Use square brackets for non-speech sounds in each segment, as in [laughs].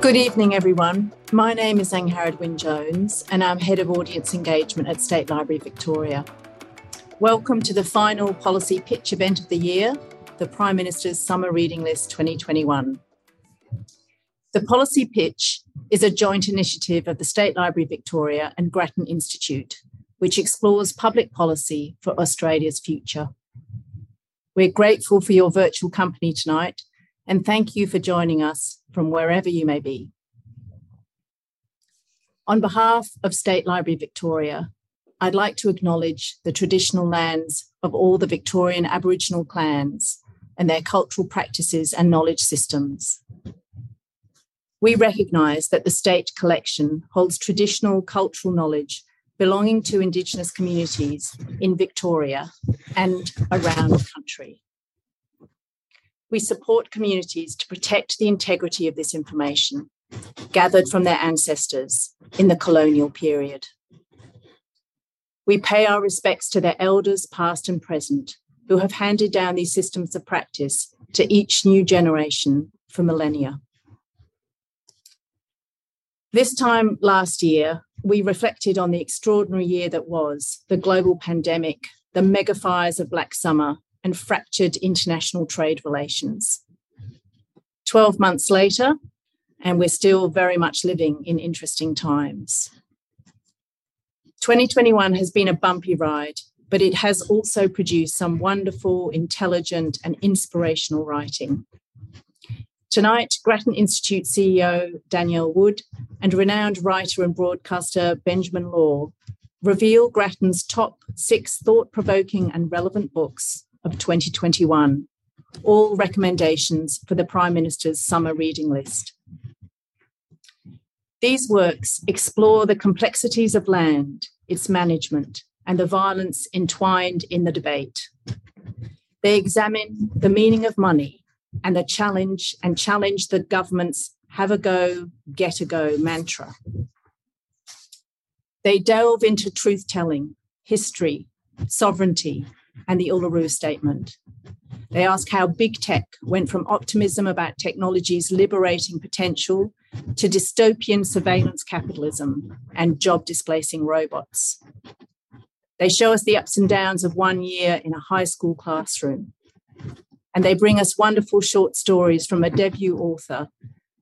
Good evening, everyone. My name is Angharad Wynne Jones, and I'm Head of Audience Engagement at State Library Victoria. Welcome to the final policy pitch event of the year, the Prime Minister's Summer Reading List 2021. The policy pitch is a joint initiative of the State Library Victoria and Grattan Institute, which explores public policy for Australia's future. We're grateful for your virtual company tonight and thank you for joining us from wherever you may be. On behalf of State Library Victoria, I'd like to acknowledge the traditional lands of all the Victorian Aboriginal clans and their cultural practices and knowledge systems. We recognise that the state collection holds traditional cultural knowledge belonging to Indigenous communities in Victoria and around the country. We support communities to protect the integrity of this information gathered from their ancestors in the colonial period. We pay our respects to their elders, past and present, who have handed down these systems of practice to each new generation for millennia. This time last year, we reflected on the extraordinary year that was the global pandemic, the mega fires of Black Summer, and fractured international trade relations. 12 months later, and we're still very much living in interesting times. 2021 has been a bumpy ride, but it has also produced some wonderful, intelligent, and inspirational writing. Tonight, Grattan Institute CEO Danielle Wood and renowned writer and broadcaster Benjamin Law reveal Grattan's top six thought provoking and relevant books of 2021, all recommendations for the Prime Minister's summer reading list. These works explore the complexities of land, its management, and the violence entwined in the debate. They examine the meaning of money and the challenge and challenge the government's have a go, get a go mantra. They delve into truth telling, history, sovereignty, and the Uluru Statement. They ask how big tech went from optimism about technology's liberating potential to dystopian surveillance capitalism and job displacing robots. They show us the ups and downs of one year in a high school classroom. And they bring us wonderful short stories from a debut author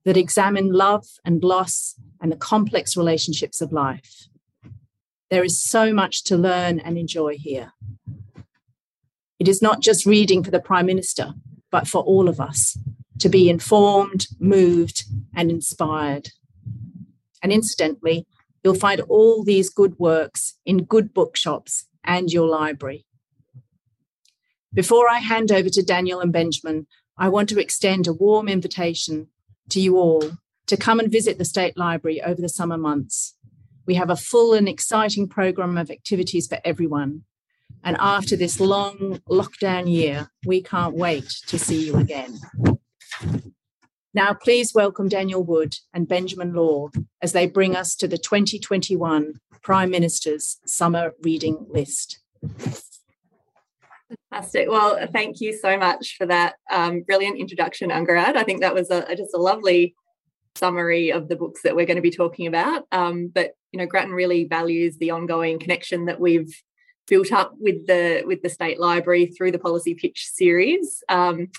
that examine love and loss and the complex relationships of life. There is so much to learn and enjoy here. It is not just reading for the Prime Minister, but for all of us to be informed, moved, and inspired. And incidentally, you'll find all these good works in good bookshops and your library. Before I hand over to Danielle and Benjamin, I want to extend a warm invitation to you all to come and visit the State Library over the summer months. We have a full and exciting program of activities for everyone, and after this long lockdown year, we can't wait to see you again. Now, please welcome Danielle Wood and Benjamin Law as they bring us to the 2021 Prime Minister's Summer Reading List. Fantastic. Well, thank you so much for that um, brilliant introduction, Angharad. I think that was a, just a lovely summary of the books that we're going to be talking about. Um, but you know, Grattan really values the ongoing connection that we've built up with the with the state library through the policy pitch series. Um,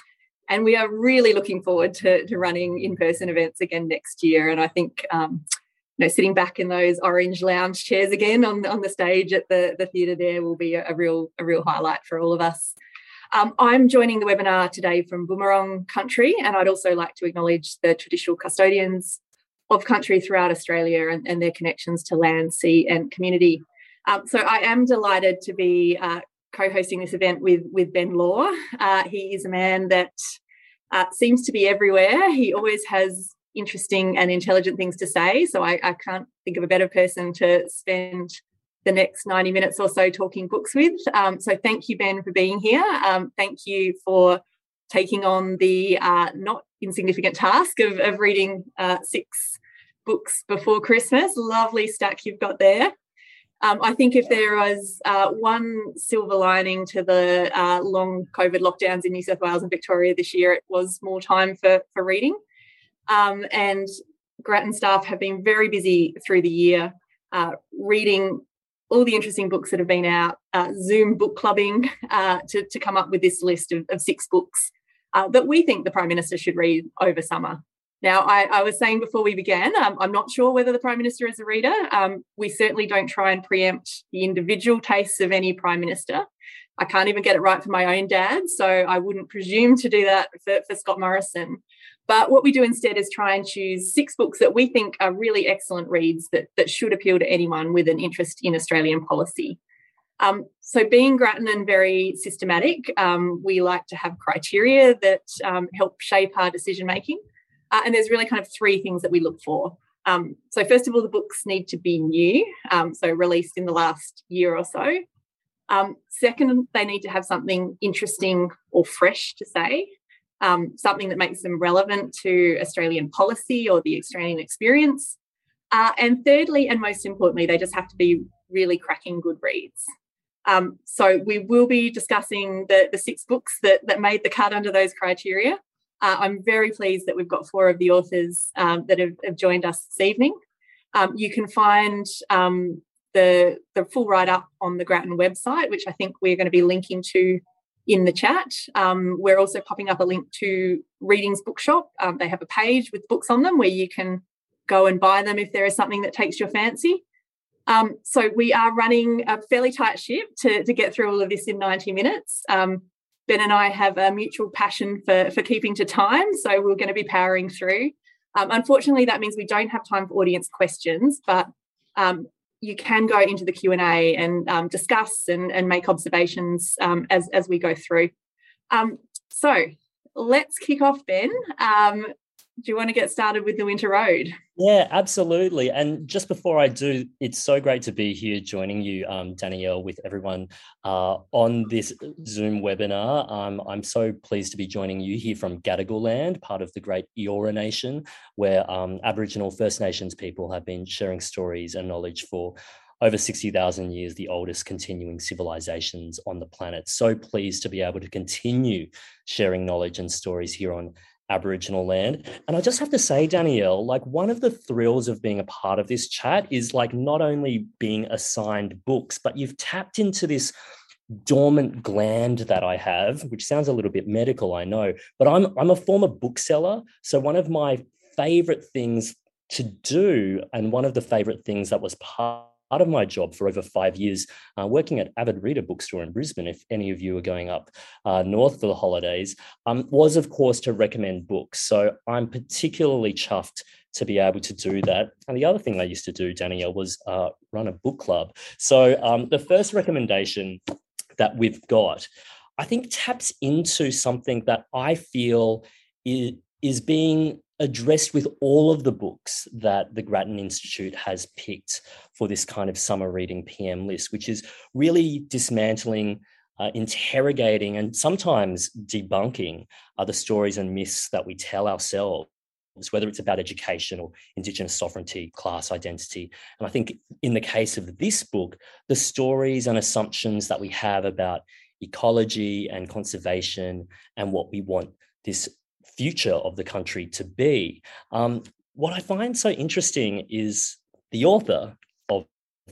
and we are really looking forward to, to running in-person events again next year. And I think um, you know, sitting back in those orange lounge chairs again on, on the stage at the, the theatre there will be a, a, real a real highlight for all of us. Um, I'm joining the webinar today from Boonwurrung country, and I'd also like to acknowledge the traditional custodians of country throughout Australia and, and their connections to land, sea, and community. Um, so I am delighted to be uh, co-hosting this event with with Ben Law. Uh, he is a man that uh, seems to be everywhere. He always has interesting and intelligent things to say. So I, I, can't think of a better person to spend the next 90 minutes or so talking books with. Um, so thank you, Ben, for being here. Um, thank you for taking on the uh, not insignificant task of, of reading uh, six books before Christmas. Lovely stack you've got there. Um, I think if there was uh, one silver lining to the uh, long COVID lockdowns in New South Wales and Victoria this year, it was more time for, for reading. Um, and Grattan staff have been very busy through the year uh, reading all the interesting books that have been out, uh, Zoom book clubbing [laughs] uh, to, to come up with this list of, of six books uh, that we think the Prime Minister should read over summer. Now, I, I was saying before we began, um, I'm not sure whether the Prime Minister is a reader. Um, we certainly don't try and preempt the individual tastes of any Prime Minister. I can't even get it right for my own dad, so I wouldn't presume to do that for, for Scott Morrison. But what we do instead is try and choose six books that we think are really excellent reads that, that should appeal to anyone with an interest in Australian policy. Um, so, being Grattan and very systematic, um, we like to have criteria that um, help shape our decision making. Uh, and there's really kind of three things that we look for. Um, so, first of all, the books need to be new, um, so released in the last year or so. Um, second, they need to have something interesting or fresh to say, um, something that makes them relevant to Australian policy or the Australian experience. Uh, and thirdly, and most importantly, they just have to be really cracking good reads. Um, so we will be discussing the, the six books that, that made the cut under those criteria. Uh, I'm very pleased that we've got four of the authors um, that have, have, joined us this evening. Um, you can find um, the, the full write up on the Grattan website, which I think we're going to be linking to in the chat. Um, we're also popping up a link to Readings Bookshop. Um, they have a page with books on them where you can go and buy them if there is something that takes your fancy. Um, so we are running a fairly tight ship to, to get through all of this in 90 minutes. Um, ben and I have a mutual passion for, for keeping to time, so we're going to be powering through. Um, unfortunately, that means we don't have time for audience questions, but um, you can go into the Q&A and um, discuss and, and, make observations um, as, as we go through. Um, so let's kick off, Ben. Do you want to get started with the Winter Road? Yeah, absolutely. And just before I do, it's so great to be here joining you, um, Danielle, with everyone uh, on this Zoom webinar. Um, I'm so pleased to be joining you here from Gadigal land, part of the great Eora Nation, where um, Aboriginal First Nations people have been sharing stories and knowledge for over 60,000 years, the oldest continuing civilizations on the planet. So pleased to be able to continue sharing knowledge and stories here on Aboriginal land. And I just have to say, Danielle, like one of the thrills of being a part of this chat is like not only being assigned books, but you've tapped into this dormant gland that I have, which sounds a little bit medical, I know, but I'm I'm a former bookseller. So one of my favorite things to do, and one of the favorite things that was part of my job for over five years, uh, working at Avid Reader Bookstore in Brisbane, if any of you are going up uh, north for the holidays, um, was of course to recommend books. So I'm particularly chuffed to be able to do that. And the other thing I used to do, Danielle, was uh, run a book club. So um, the first recommendation that we've got, I think taps into something that I feel is, is being addressed with all of the books that the Grattan Institute has picked for this kind of summer reading PM list, which is really dismantling, uh, interrogating, and sometimes debunking the stories and myths that we tell ourselves. Whether it's about education or Indigenous sovereignty, class identity. And I think in the case of this book, the stories and assumptions that we have about ecology and conservation and what we want this future of the country to be. Um, what I find so interesting is the author of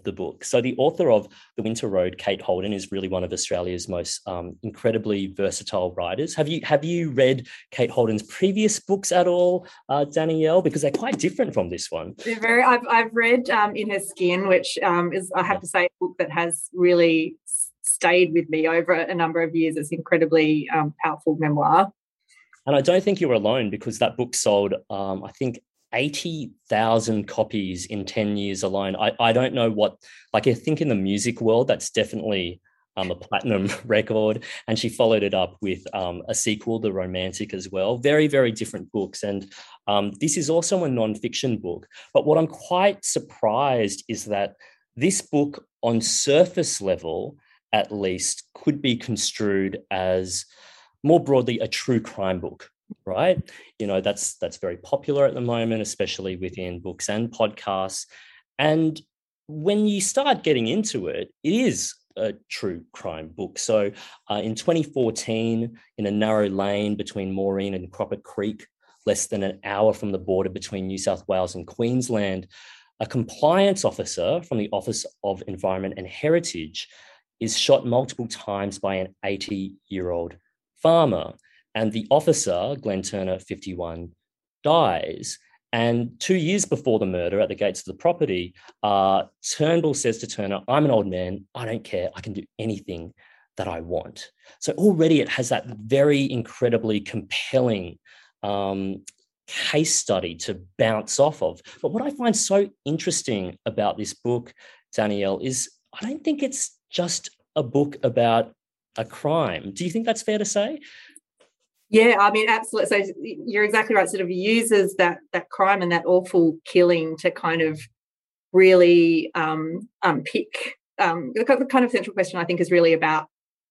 the book. So, the author of The Winter Road, Kate Holden, is really one of Australia's most um, incredibly versatile writers. Have you have you read Kate Holden's previous books at all, uh, Danielle? Because they're quite different from this one. They're very. I've I've read um, In Her Skin, which um, is I have to say a book that has really stayed with me over a number of years. It's incredibly um, powerful memoir. And I don't think you're alone because that book sold, um, I think, 80,000 copies in 10 years alone. I, I don't know what, like, I think in the music world, that's definitely um, a platinum [laughs] record. And she followed it up with um, a sequel, The Romantic, as well. Very, very different books. And um, this is also a nonfiction book. But what I'm quite surprised is that this book, on surface level at least, could be construed as more broadly a true crime book right? You know that's that's very popular at the moment especially within books and podcasts. And when you start getting into it it is a true crime book. So uh, in 2014 in a narrow lane between Moree and Croppa Creek less than an hour from the border between New South Wales and Queensland, a compliance officer from the Office of Environment and Heritage is shot multiple times by an 80 year old farmer. And the officer, Glenn Turner, 51, dies. And two years before the murder at the gates of the property, uh, Turnbull says to Turner, I'm an old man. I don't care. I can do anything that I want. So already it has that very incredibly compelling um, case study to bounce off of. But what I find so interesting about this book, Danielle, is I don't think it's just a book about a crime. Do you think that's fair to say? Yeah, I mean, absolutely. So you're exactly right. Sort of uses that that crime and that awful killing to kind of really um, unpick um, the kind of central question. I think is really about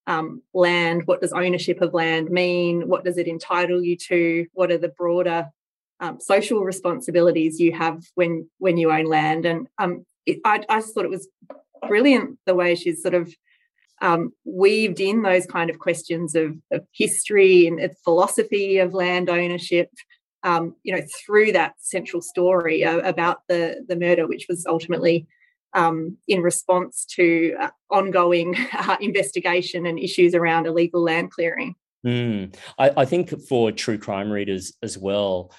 um, land. What does ownership of land mean? What does it entitle you to? What are the broader um, social responsibilities you have when when you own land? And um, it, I, I just thought it was brilliant the way she's sort of um, weaved in those kind of questions of, of history and philosophy of land ownership, um, you know, through that central story about the the murder, which was ultimately um, in response to uh, ongoing uh, investigation and issues around illegal land clearing. Mm. I, I, think for true crime readers as well,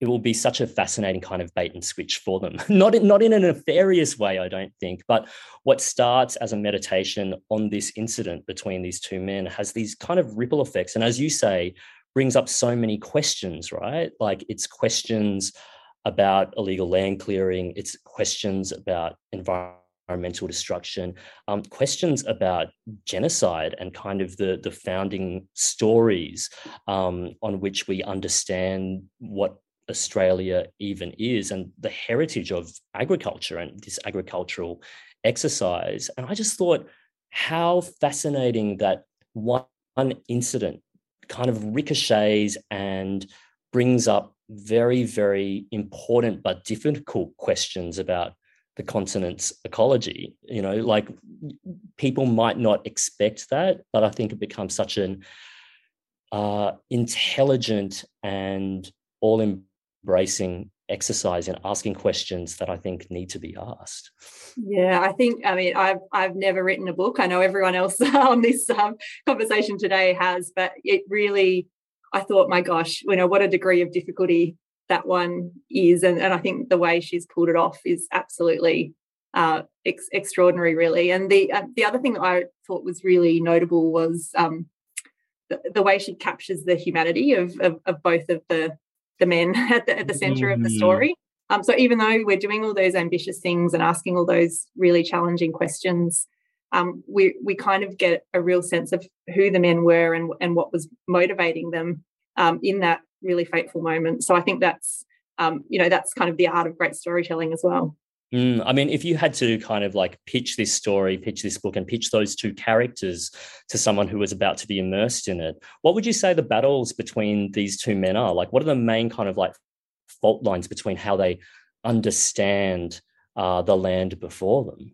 it will be such a fascinating kind of bait and switch for them. [laughs] not, in, not in a nefarious way, I don't think, but what starts as a meditation on this incident between these two men has these kind of ripple effects. And as you say, brings up so many questions, right? Like it's questions about illegal land clearing, it's questions about environmental destruction, um, questions about genocide and kind of the, the founding stories um, on which we understand what Australia even is and the heritage of agriculture and this agricultural exercise. And I just thought how fascinating that one incident kind of ricochets and brings up very, very important but difficult questions about the continent's ecology. You know, like people might not expect that, but I think it becomes such an uh, intelligent and all embracing exercise and asking questions that I think need to be asked. Yeah, I think I mean I've I've never written a book. I know everyone else [laughs] on this um, conversation today has, but it really I thought, my gosh, you know what a degree of difficulty that one is, and, and I think the way she's pulled it off is absolutely uh, ex- extraordinary, really. And the uh, the other thing I thought was really notable was um, the, the, way she captures the humanity of, of, of both of the the men [laughs] at the, at the center mm. of the mm. story. Um, so even though we're doing all those ambitious things and asking all those really challenging questions, um, we we kind of get a real sense of who the men were and and what was motivating them um, in that really fateful moment. So I think that's um, you know that's kind of the art of great storytelling as well. Mm, I mean, if you had to kind of like pitch this story, pitch this book, and pitch those two characters to someone who was about to be immersed in it, what would you say the battles between these two men are? Like, what are the main kind of like fault lines between how they understand uh, the land before them?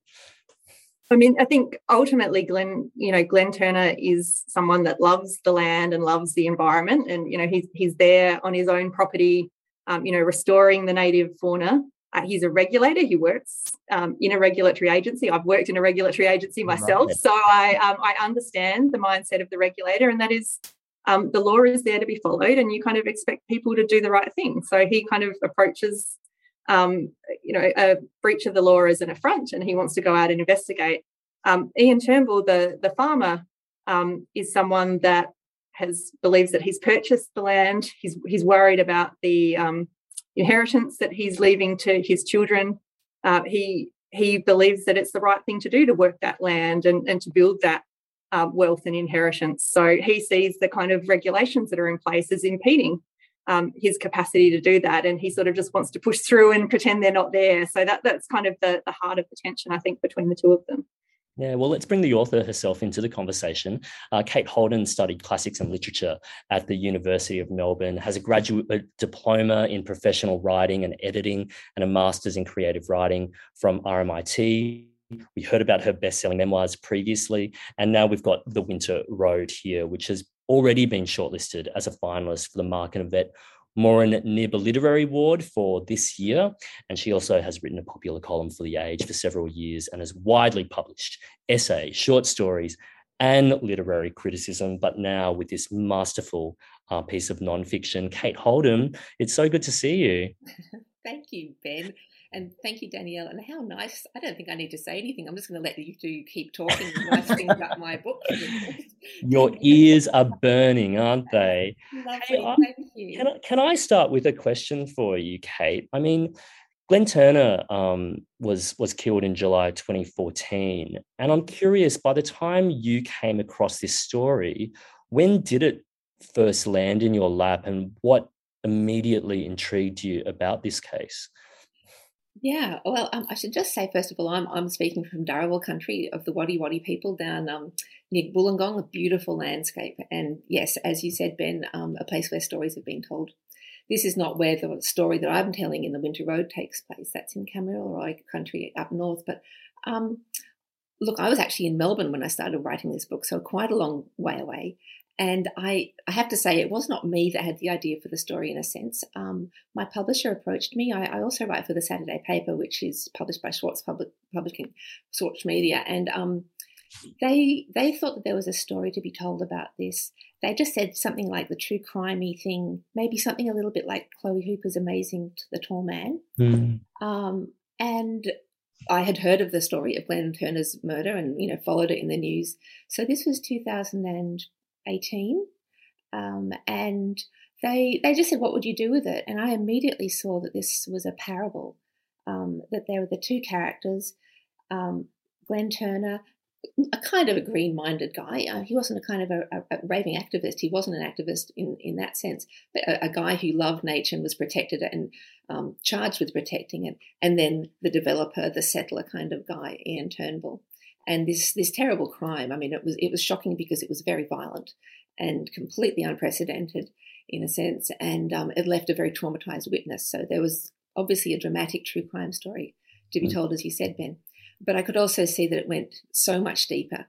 I mean, I think ultimately, Glenn, you know, Glenn Turner is someone that loves the land and loves the environment, and you know, he's he's there on his own property, um, you know, restoring the native fauna uh, he's a regulator. He works um, in a regulatory agency. I've worked in a regulatory agency myself, so I um, I understand the mindset of the regulator, and that is um, the law is there to be followed, and you kind of expect people to do the right thing. So he kind of approaches, um, you know, a breach of the law as an affront, and he wants to go out and investigate. Um, Ian Turnbull, the the farmer, um, is someone that has believes that he's purchased the land. He's he's worried about the inheritance that he's leaving to his children. Uh, he he believes that it's the right thing to do to work that land and, and to build that uh, wealth and inheritance. So he sees the kind of regulations that are in place as impeding um, his capacity to do that, and he sort of just wants to push through and pretend they're not there. So that that's kind of the the heart of the tension, I think, between the two of them. Yeah, well, let's bring the author herself into the conversation. Uh, Kate Holden studied classics and literature at the University of Melbourne, has a graduate diploma in professional writing and editing, and a master's in creative writing from RMIT. We heard about her best-selling memoirs previously, and now we've got The Winter Road here, which has already been shortlisted as a finalist for the Mark and Evette Moran Nib Literary Award for this year. And she also has written a popular column for The Age for several years and has widely published essays, short stories, and literary criticism. But now with this masterful uh, piece of nonfiction, Kate Holden, it's so good to see you. [laughs] Thank you, Ben. And thank you, Danielle. And how nice. I don't think I need to say anything. I'm just going to let you two keep talking nice things about my book. Your ears are burning, aren't they? Lovely. Hey, thank you. Can I, can I start with a question for you, Kate? I mean, Glenn Turner um, was was killed in July 2014, and I'm curious. By the time you came across this story, when did it first land in your lap, and what immediately intrigued you about this case? Yeah, well, um, I should just say first of all, I'm I'm speaking from Dharawal country of the Wadi Wadi people down um, near Wollongong, a beautiful landscape, and yes, as you said, Ben, um, a place where stories have been told. This is not where the story that I'm telling in the Winter Road takes place. That's in Kamilaroi country up north. But um, look, I was actually in Melbourne when I started writing this book, so quite a long way away. And I, I have to say, it was not me that had the idea for the story in a sense. Um, my publisher approached me. I, I, also write for the Saturday paper, which is published by Schwartz Public, Publishing, Schwartz Media. And um, they, they thought that there was a story to be told about this. They just said something like the true crimey thing, maybe something a little bit like Chloe Hooper's Amazing to The Tall Man. Mm. Um, and I had heard of the story of Glenn Turner's murder and, you know, followed it in the news. So this was 2000 and 18. Um, and they they just said, "What would you do with it?" And I immediately saw that this was a parable. Um, that there were the two characters, um, Glenn Turner, a kind of a green-minded guy. Uh, he wasn't a kind of a, a, a, raving activist. He wasn't an activist in, in that sense, but a, a guy who loved nature and was protected and um, charged with protecting it. And then the developer, the settler kind of guy, Ian Turnbull and this this terrible crime. I mean, it was it was shocking because it was very violent and completely unprecedented in a sense, and um, it left a very traumatized witness. So there was obviously a dramatic true crime story to be mm. told, as you said, Ben. But I could also see that it went so much deeper.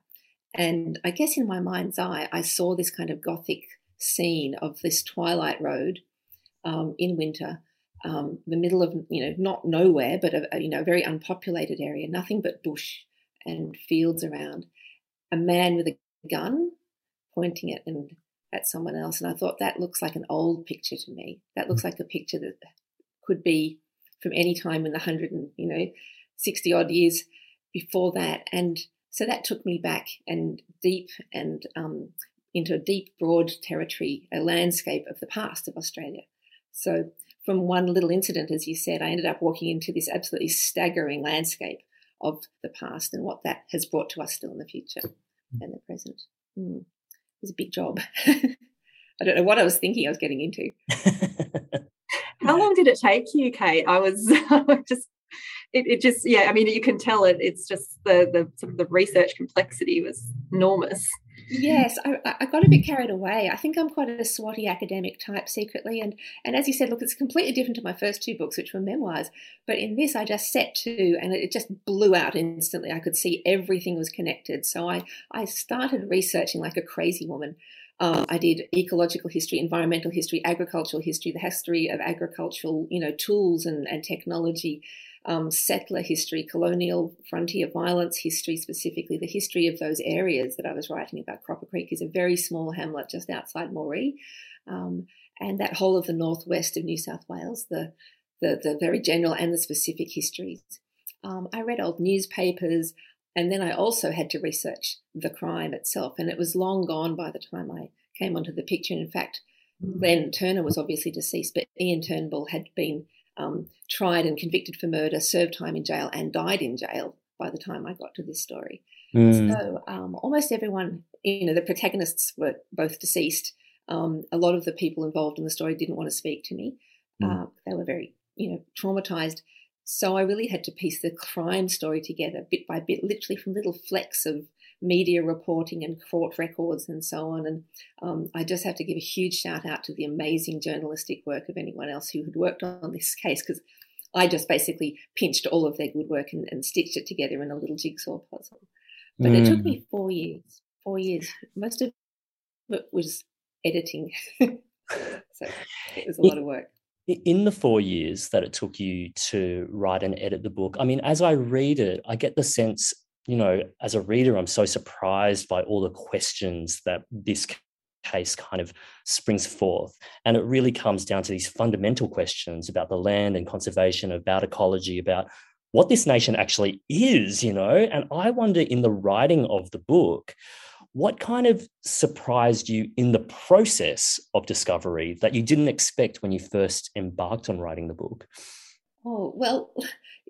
And I guess in my mind's eye, I saw this kind of gothic scene of this twilight road um, in winter, um, the middle of you know not nowhere, but a, a, you know very unpopulated area, nothing but bush and fields around, a man with a gun pointing it and at someone else. And I thought that looks like an old picture to me. That looks like a picture that could be from any time in the hundred and you know sixty odd years before that. And so that took me back and deep and um, into a deep, broad territory, a landscape of the past of Australia. So from one little incident, as you said, I ended up walking into this absolutely staggering landscape of the past and what that has brought to us still in the future mm. and the present. Mm. It was a big job. [laughs] I don't know what I was thinking I was getting into. [laughs] How long did it take you, Kate? I was [laughs] just it, it, just yeah i mean you can tell it it's just the the sort of the research complexity was enormous Yes, I, I, got a bit carried away. I think I'm quite a swotty academic type secretly, and and as you said, look, it's completely different to my first two books, which were memoirs. But in this, I just set to, and it just blew out instantly. I could see everything was connected, so I I started researching like a crazy woman. Uh, I did ecological history, environmental history, agricultural history, the history of agricultural, you know, tools and, and technology um, settler history, colonial frontier violence history, specifically the history of those areas that I was writing about. Croppa Creek is a very small hamlet just outside Moree, um, and that whole of the northwest of New South Wales, the the, the very general and the specific histories. Um, I read old newspapers, and then I also had to research the crime itself, and it was long gone by the time I came onto the picture. In fact, Glenn Turner was obviously deceased, but Ian Turnbull had been um, tried and convicted for murder, served time in jail, and died in jail by the time I got to this story. Mm. So um, almost everyone, you know, the protagonists were both deceased. Um, a lot of the people involved in the story didn't want to speak to me. Mm. Uh, they were very, you know, traumatized. So I really had to piece the crime story together bit by bit, literally from little flecks of media reporting and court records and so on. And um, I just have to give a huge shout out to the amazing journalistic work of anyone else who had worked on this case because I just basically pinched all of their good work and, and, stitched it together in a little jigsaw puzzle. But mm. it took me four years. Four years. Most of it was editing. [laughs] So it was a lot of work. In the four years that it took you to write and edit the book, I mean, as I read it, I get the sense, you know, as a reader, I'm so surprised by all the questions that this case kind of springs forth. And it really comes down to these fundamental questions about the land and conservation, about ecology, about what this nation actually is, you know. And I wonder in the writing of the book, what kind of surprised you in the process of discovery that you didn't expect when you first embarked on writing the book? Oh, well,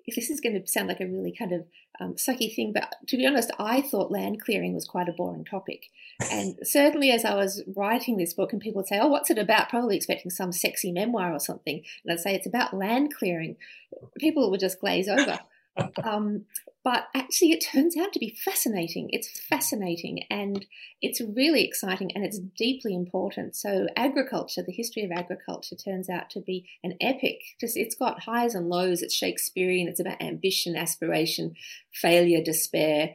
this is going to sound like a really kind of um, sucky thing, but to be honest, I thought land clearing was quite a boring topic. And [laughs] certainly as I was writing this book, and people would say, Oh, what's it about? Probably expecting some sexy memoir or something. And I'd say, It's about land clearing. People would just glaze over. Um, but actually, it turns out to be fascinating. It's fascinating and it's really exciting and it's deeply important. So, agriculture, the history of agriculture, turns out to be an epic. Just it's got highs and lows. It's Shakespearean. It's about ambition, aspiration, failure, despair,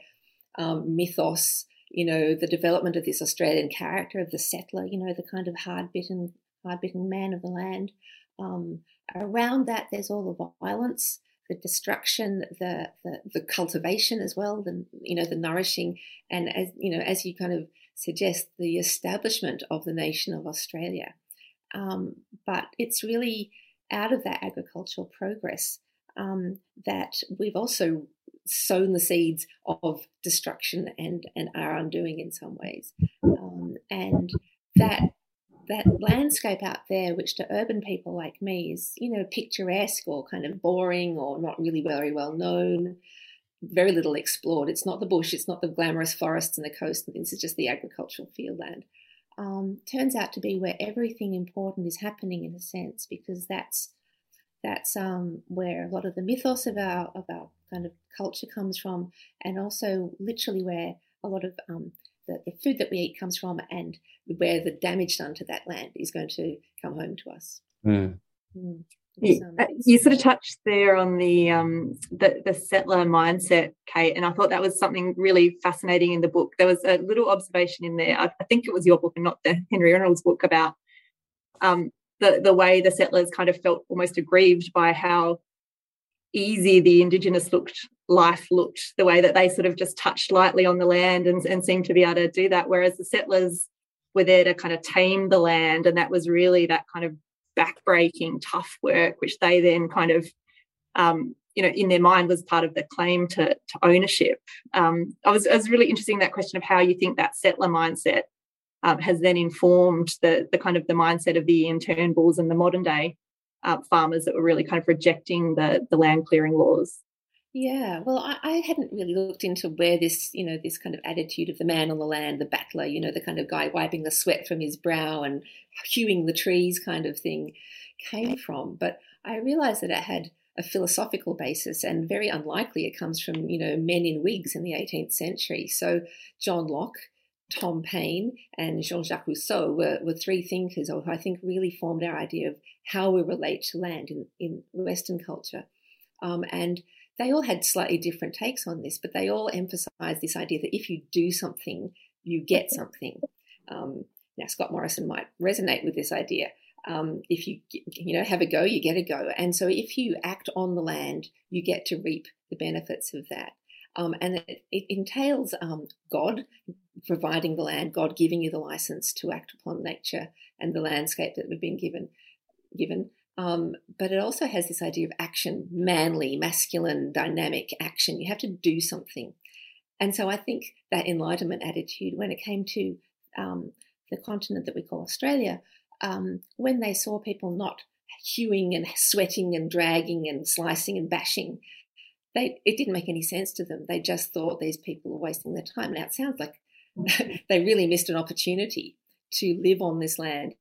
um, mythos. You know, the development of this Australian character of the settler. You know, the kind of hard bitten, hard bitten man of the land. Um, around that, there's all the violence the destruction, the, the, the cultivation as well, the you know the nourishing, and as you know as you kind of suggest, the establishment of the nation of Australia. Um, but it's really out of that agricultural progress um, that we've also sown the seeds of destruction and and our undoing in some ways, um, and that that landscape out there, which to urban people like me is, you know, picturesque or kind of boring or not really very well known, very little explored. It's not the bush, it's not the glamorous forests and the coast. This is just the agricultural field land. Um, turns out to be where everything important is happening in a sense, because that's that's um, where a lot of the mythos of our of our kind of culture comes from, and also literally where a lot of um, the, the food that we eat comes from and where the damage done to that land is going to come home to us. Mm. Mm. You, um, uh, you, sort of touched there on the, um, the the settler mindset, Kate, and I thought that was something really fascinating in the book. There was a little observation in there. I, I think it was your book and not the [laughs] Henry Reynolds book about um, the the way the settlers kind of felt almost aggrieved by how easy the indigenous looked life looked the way that they sort of just touched lightly on the land and, and seemed to be able to do that. Whereas the settlers were there to kind of tame the land and that was really that kind of backbreaking tough work which they then kind of um, you know in their mind was part of the claim to, to ownership. Um, I, was, I was really interested in that question of how you think that settler mindset um, has then informed the, the kind of the mindset of the Ian Turnbulls and the modern day uh, farmers that were really kind of rejecting the, the land clearing laws. Yeah, well, I, I, hadn't really looked into where this, you know, this kind of attitude of the man on the land, the battler, you know, the kind of guy wiping the sweat from his brow and hewing the trees kind of thing came from. But I realized that it had a philosophical basis and very unlikely it comes from, you know, men in wigs in the 18th century. So John Locke, Tom Paine, and Jean Jacques Rousseau were, were three thinkers who I think really formed our idea of how we relate to land in, in Western culture. Um, and they all had slightly different takes on this, but they all emphasized this idea that if you do something, you get something. Um, now, Scott Morrison might resonate with this idea. Um, if you you know have a go, you get a go, and so if you act on the land, you get to reap the benefits of that. Um, and it, it entails um, God providing the land, God giving you the license to act upon nature and the landscape that we've been given. Given, um, but it also has this idea of action, manly, masculine, dynamic action. You have to do something. And so I think that enlightenment attitude, when it came to um, the continent that we call Australia, um, when they saw people not hewing and sweating and dragging and slicing and bashing, they it didn't make any sense to them. They just thought these people were wasting their time. Now it sounds like [laughs] they really missed an opportunity to live on this land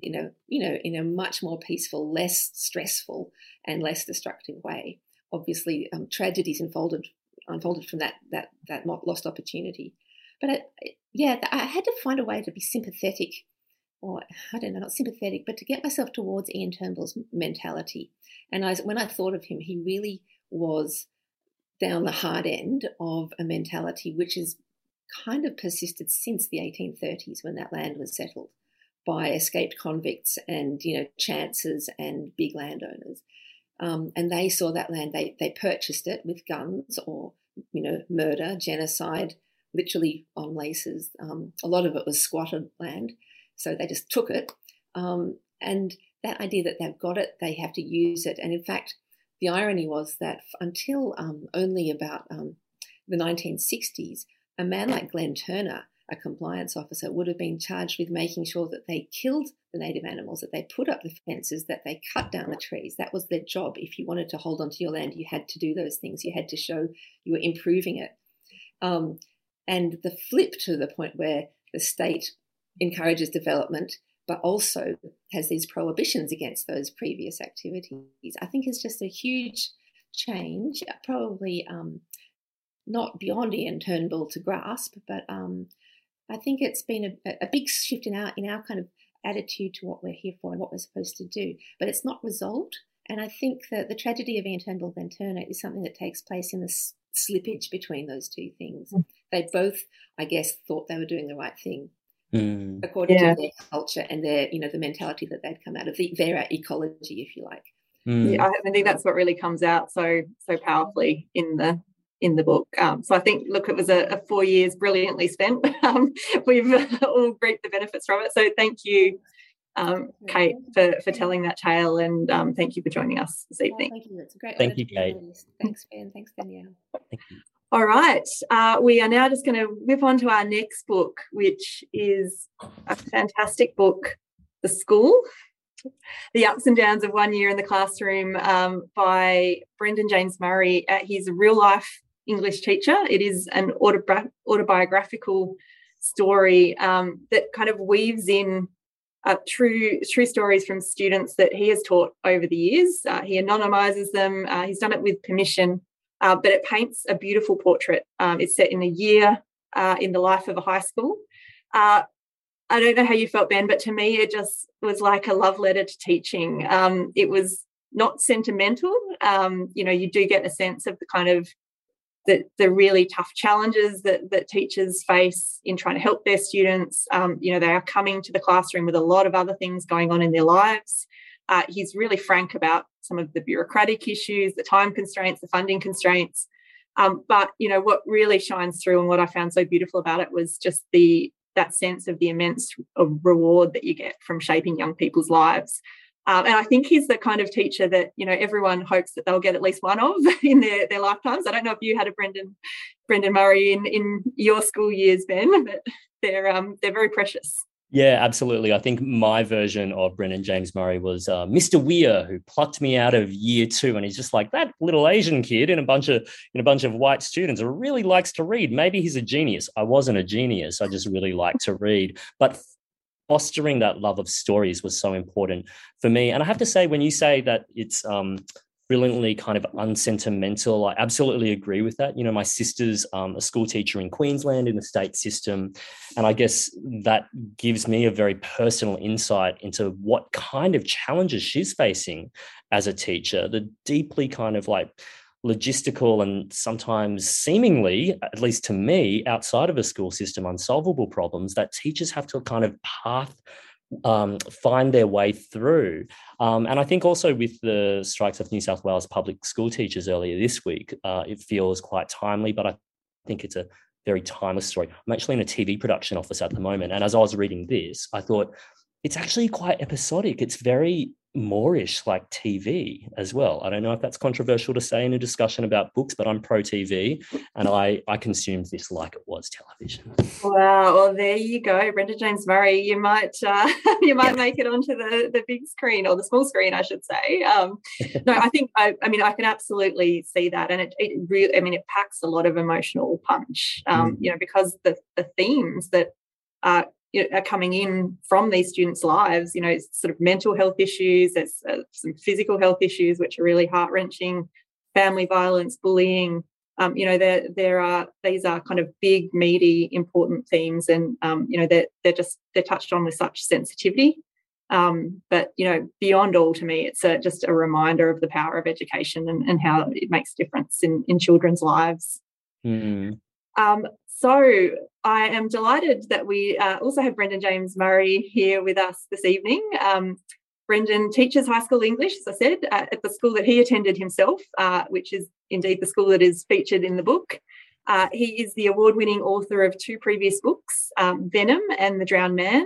in a you know in a much more peaceful, less stressful, and less destructive way. Obviously, um, tragedies unfolded unfolded from that that that lost opportunity. But I, yeah, I had to find a way to be sympathetic, or I don't know, not sympathetic, but to get myself towards Ian Turnbull's mentality. And I, when I thought of him, he really was down the hard end of a mentality which has kind of persisted since the 1830s when that land was settled by escaped convicts and you know chances and big landowners. Um, and they saw that land, they, they purchased it with guns or, you know, murder, genocide, literally on laces. Um, a lot of it was squatted land. So they just took it. Um, and that idea that they've got it, they have to use it. And in fact, the irony was that until um, only about um, the 1960s, a man like Glenn Turner a compliance officer would have been charged with making sure that they killed the native animals, that they put up the fences, that they cut down the trees. That was their job. If you wanted to hold onto your land, you had to do those things. You had to show you were improving it. Um, and the flip to the point where the state encourages development, but also has these prohibitions against those previous activities, I think is just a huge change, probably um, not beyond Ian Turnbull to grasp, but um, I think it's been a, a big shift in our in our kind of attitude to what we're here for and what we're supposed to do. But it's not resolved. And I think that the tragedy of Ian Turnbull and Turner is something that takes place in the slippage between those two things. Mm. They both, I guess, thought they were doing the right thing. Mm. According yeah. to their culture and their, you know, the mentality that they'd come out of, the, their ecology, if you like. Mm. Yeah, I think that's what really comes out so so powerfully in the in the book. Um, so I think, look, it was a, a four years brilliantly spent. [laughs] Um, we've [laughs] all reaped the benefits from it. So thank you, um, Kate, for, for telling that tale, and um, thank you for joining us this evening. thank you. It's a great. Thank you, Kate. Thanks, Ben. Thanks, Danielle. Thank you. All right, uh, we are now just going to whip on to our next book, which is a fantastic book, The School the ups and downs of one year in the classroom um, by Brendan James Murray. Uh, he's a real life English teacher. It is an autobi- autobiographical story um, that kind of weaves in uh, true true stories from students that he has taught over the years. Uh, he anonymizes them. Uh, he's done it with permission, uh, but it paints a beautiful portrait. Um, it's set in a year uh, in the life of a high school. Uh, I don't know how you felt, Ben, but to me, it just was like a love letter to teaching. Um, it was not sentimental. Um, you know, you do get a sense of the kind of the, the really tough challenges that, that teachers face in trying to help their students. Um, you know, they are coming to the classroom with a lot of other things going on in their lives. Uh, he's really frank about some of the bureaucratic issues, the time constraints, the funding constraints. Um, but you know what really shines through, and what I found so beautiful about it was just the that sense of the immense reward that you get from shaping young people's lives. Um, and I think he's the kind of teacher that you know everyone hopes that they'll get at least one of [laughs] in their, their lifetimes. I don't know if you had a Brendan Brendan Murray in in your school years, Ben, but they're um, they're very precious. Yeah, absolutely. I think my version of Brendan James Murray was uh, Mr. Weir, who plucked me out of year two, and he's just like that little Asian kid in a bunch of in a bunch of white students who really likes to read. Maybe he's a genius. I wasn't a genius. I just really like to read. But fostering that love of stories was so important for me. And I have to say, when you say that it's um, brilliantly kind of unsentimental, I absolutely agree with that. You know, my sister's um, a school teacher in Queensland in the state system. And I guess that gives me a very personal insight into what kind of challenges she's facing as a teacher, the deeply kind of like logistical and sometimes seemingly, at least to me, outside of a school system, unsolvable problems that teachers have to kind of path um, find their way through. Um, and I think also with the strikes of New South Wales public school teachers earlier this week, uh, it feels quite timely, but I think it's a very timeless story. I'm actually in a TV production office at the moment. And as I was reading this, I thought, it's actually quite episodic. It's very moreish like TV as well. I don't know if that's controversial to say in a discussion about books, but I'm pro TV and I I consumed this like it was television. Wow, well there you go, Brendan James Murray. You might uh, [laughs] you might make it onto the the big screen or the small screen, I should say. Um, [laughs] no, I think I, I mean I can absolutely see that, and it it really I mean it packs a lot of emotional punch. Um, mm. You know because the the themes that uh, are coming in from these students' lives. You know, it's sort of mental health issues, there's uh, some physical health issues which are really heart wrenching, family violence, bullying. Um, you know, there there are these are kind of big, meaty, important themes, and um, you know they're they're just they're touched on with such sensitivity. Um, but you know, beyond all, to me, it's a, just a reminder of the power of education and, and how it makes difference in in children's lives. Mm. Um, so I am delighted that we uh, also have Brendan James Murray here with us this evening. Um, Brendan teaches high school English, as I said, uh, at the school that he attended himself, uh, which is indeed the school that is featured in the book. Uh, he is the award winning author of two previous books, um, Venom and The Drowned Man.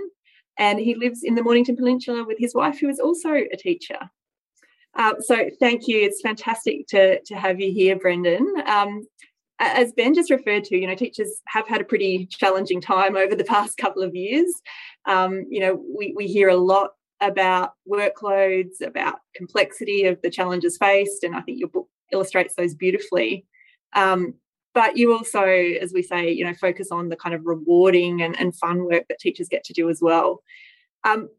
And he lives in the Mornington Peninsula with his wife, who is also a teacher. Uh, so thank you. It's fantastic to, to have you here, Brendan. Um, as Ben just referred to, you know, teachers have had a pretty challenging time over the [laughs] past couple of years. Um, you know, we, we hear a lot about workloads, about complexity of the challenges faced, and I think your book illustrates those beautifully. Um, but you also, as we say, you know, focus on the kind of rewarding and, and fun work that teachers get to do as well. Um,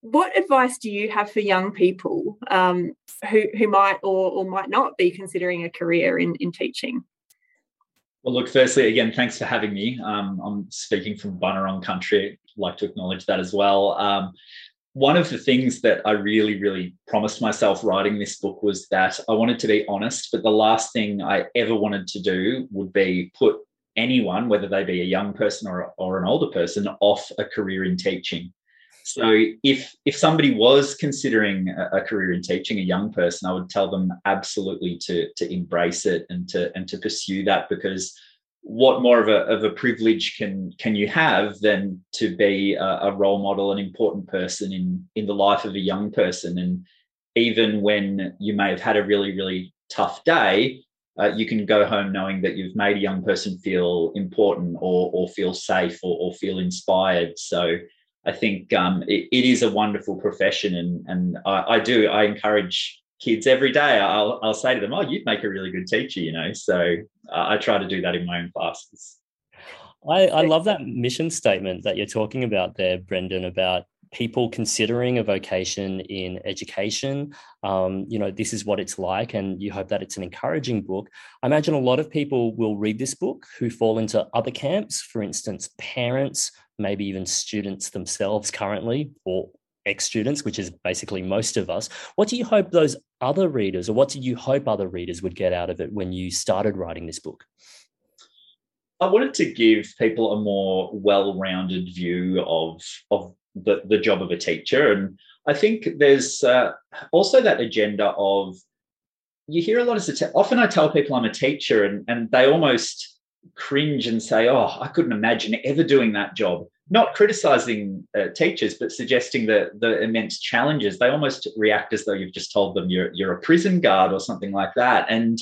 what advice do you have for young people um, who, who might or, or might not be considering a career in, in teaching? Well, look, firstly, again, thanks for having me. Um, I'm speaking from Boonwurrung country. I'd like to acknowledge that as well. Um, one of the things that I really, really promised myself writing this book was that I wanted to be honest, but the last thing I ever wanted to do would be put anyone, whether they be a young person or, or an older person, off a career in teaching. So if if somebody was considering a, a, career in teaching, a young person, I would tell them absolutely to to embrace it and to and to pursue that because what more of a, of a privilege can can you have than to be a, a role model, an important person in in the life of a young person, and even when you may have had a really really tough day, uh, you can go home knowing that you've made a young person feel important or or feel safe or, or feel inspired. So I think um, it, it is a wonderful profession, and and I, I, do I encourage kids every day. I'll I'll say to them, "Oh, you'd make a really good teacher," you know. So I try to do that in my own classes. I, I love that mission statement that you're talking about there, Brendan, about people considering a vocation in education. Um, you know, this is what it's like, and you hope that it's an encouraging book. I imagine a lot of people will read this book who fall into other camps, for instance, parents, maybe even students themselves currently, or ex students, which is basically most of us. What do you hope those other readers, or what do you hope other readers would get out of it when you started writing this book? I wanted to give people a more well-rounded view of of the, the job of a teacher. And I think there's uh, also that agenda of you hear a lot of often I tell people I'm a teacher and, and they almost cringe and say, Oh, I couldn't imagine ever doing that job. Not criticizing uh, teachers, but suggesting the, the immense challenges. They almost react as though you've just told them you're, you're a prison guard or something like that. And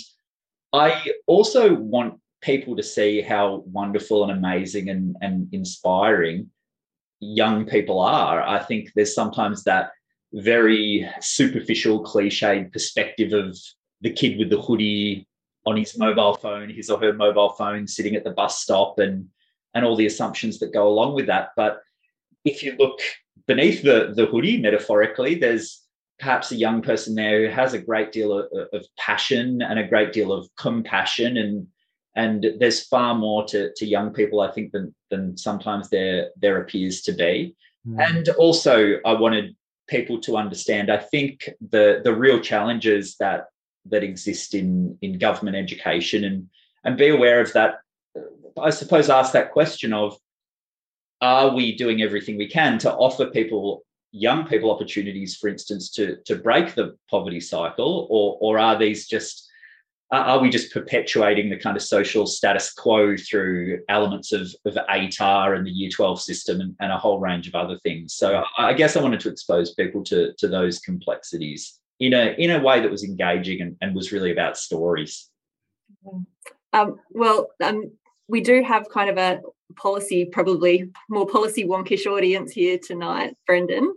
I also want people to see how wonderful and amazing and, and inspiring young people are. I think there's sometimes that very superficial, cliched perspective of the kid with the hoodie on his mobile phone, his or her mobile phone, sitting at the bus stop, and and all the assumptions that go along with that. But if you look beneath the the hoodie, metaphorically, there's perhaps a young person there who has a great deal of, of passion and a great deal of compassion and and there's far more to, to young people i think than than sometimes there there appears to be mm. and also i wanted people to understand i think the the real challenges that that exist in in government education. And and be aware of that. I suppose ask that question of are we doing everything we can to offer people young people opportunities for instance to to break the poverty cycle? Or or are these just are we just perpetuating the kind of social status quo through elements of, of ATAR and the Year 12 system and, and a whole range of other things? So I, guess I wanted to expose people to, to those complexities in a in a way that was engaging and, and was really about stories. Um, well, um, we do have kind of a policy, probably more policy wonkish audience here tonight, Brendan.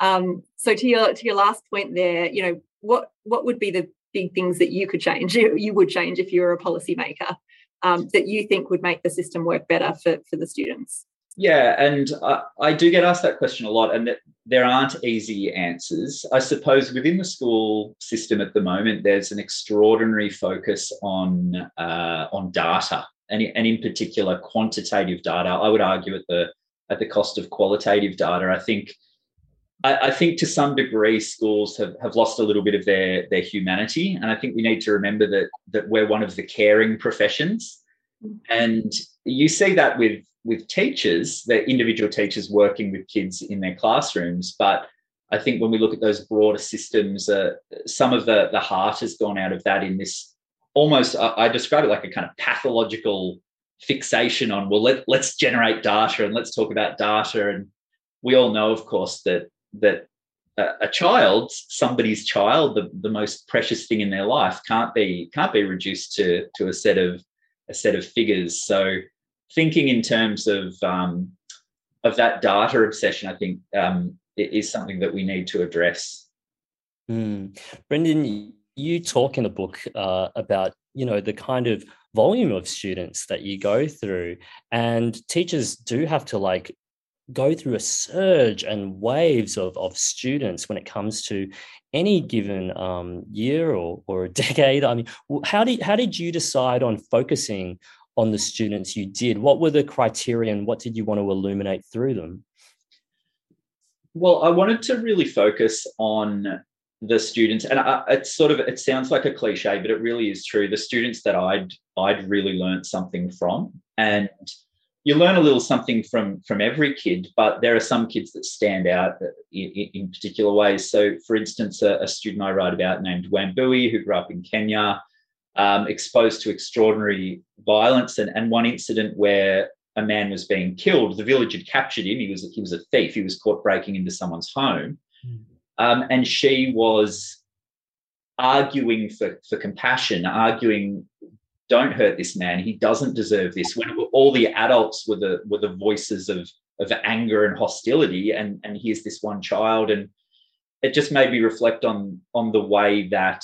Um, so to your to your last point there, you know, what what would be the big things that you could change, [laughs] you, would change if you were a policymaker um, that you think would make the system work better for, for the students? Yeah, and I, I do get asked that question a lot, and that there aren't easy answers. I suppose within the school system at the moment, there's an extraordinary focus on uh, on data, and, and in particular quantitative data. I would argue at the at the cost of qualitative data. I think I, I, think to some degree schools have, have lost a little bit of their their humanity, and I think we need to remember that that we're one of the caring professions. And you see that with with teachers, the individual teachers working with kids in their classrooms. But I think when we look at those broader systems, uh, some of the the heart has gone out of that in this almost. I, I describe it like a kind of pathological fixation on well, let let's generate data and let's talk about data. And we all know, of course, that that a, child, somebody's child, the, the most precious thing in their life, can't be can't be reduced to to a set of a set of figures. So thinking in terms of um, of that data obsession, I think um, is something that we need to address. Mm. Brendan, you talk in the book uh, about you know the kind of volume of students that you go through, and teachers do have to like go through a surge and waves of, of students when it comes to any given um, year or, or a [laughs] decade? I mean, how did, how did you decide on focusing on the students you did? What were the criteria and what did you want to illuminate through them? Well, I wanted to really focus on the students, and I, it's sort of it sounds like a cliche, but it really is true. The students that I'd I'd really learned something from, and you learn a little something from from every kid, but there are some kids that stand out in, in particular ways. So, for instance, a, a, student I write about named Wambui, who grew up in Kenya, um, exposed to extraordinary violence, and, and one incident where a man was being killed. The village had captured him. He was he was a thief. He was caught breaking into someone's home, um, and she was arguing for for compassion, arguing don't hurt this man. He doesn't deserve this. When all the adults were the were the voices of of anger and hostility, and and here's this one child, and it just made me reflect on on the way that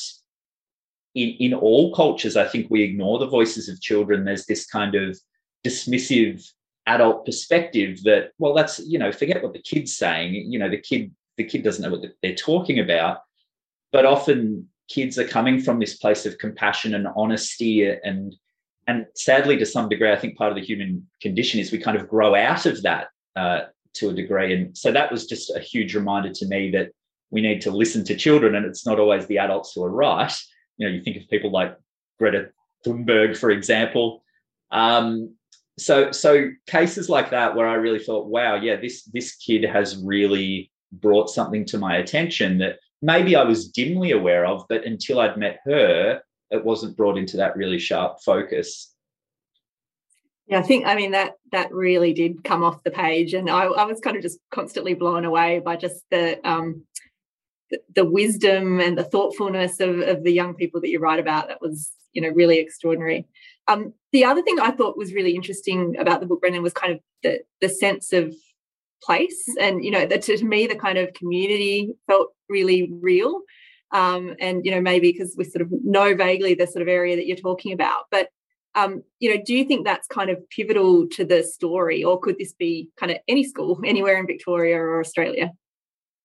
in in all cultures, I think we ignore the voices of children. There's this kind of dismissive adult perspective that well, that's you know, forget what the kid's saying. You know, the kid the kid doesn't know what they're talking about. But often kids are coming from this place of compassion and honesty and and sadly to some degree i think part of the human condition is we kind of grow out of that uh, to a degree. And so that was just a huge reminder to me that we need to listen to children and it's not always the adults who are right. You know you think of people like greta thunberg for example. Um, so so cases like that where i really thought wow yeah this this kid has really brought something to my attention that maybe I was dimly aware of, but until I'd met her, it wasn't brought into that really sharp focus. Yeah, I think I mean that that really did come off the page, and I, I was kind of just constantly blown away by just the um, the, wisdom and the thoughtfulness of, of the young people that you write about. That was you know really extraordinary. Um, the other thing I thought was really interesting about the book, Brendan, was kind of the the sense of place and you know to me the kind of community felt really real. Um, and you know maybe because we sort of know vaguely the sort of area that you're talking about. But um, you know do you think that's kind of pivotal to the story? Or could this be kind of any school [laughs] anywhere in victoria or australia?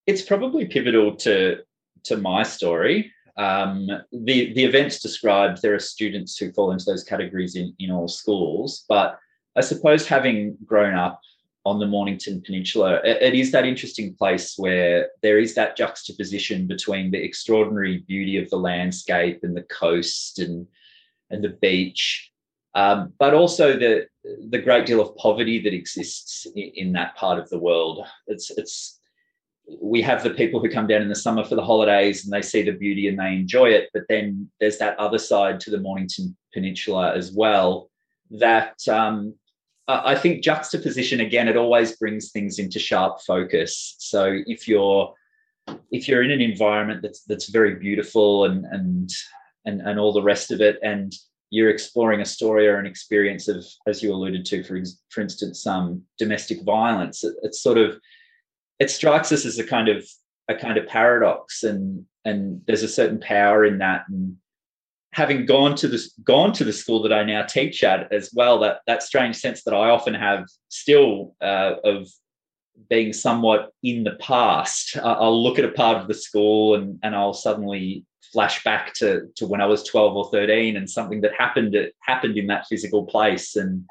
It's probably pivotal to to my story. Um, the the events described there are students who fall into those categories in in all schools. But i suppose having grown up on the Mornington Peninsula. It, is that interesting place where there is that juxtaposition between the extraordinary beauty of the landscape and the coast and and the beach, um, but also the the great deal of poverty that exists in, in that part of the world. It's it's we have the people who come down in the summer for the holidays and they see the beauty and they enjoy it, but then there's that other side to the Mornington Peninsula as well that um, I think juxtaposition again, it always brings things into sharp focus. So if you're if you're in an environment that's that's very beautiful and and and and all the rest of it, and you're exploring a story or an experience of, as you alluded to, for for instance, um, domestic violence, it, it's sort of it strikes us as a kind of a kind of paradox, and and there's a certain power in that, and having gone to this gone to the school that I now teach at as well, that that strange sense that I often have still uh, of being somewhat in the past. Uh, I'll look at a part of the school and and I'll suddenly flash back to to when I was 12 or 13 and something that happened happened in that physical place. And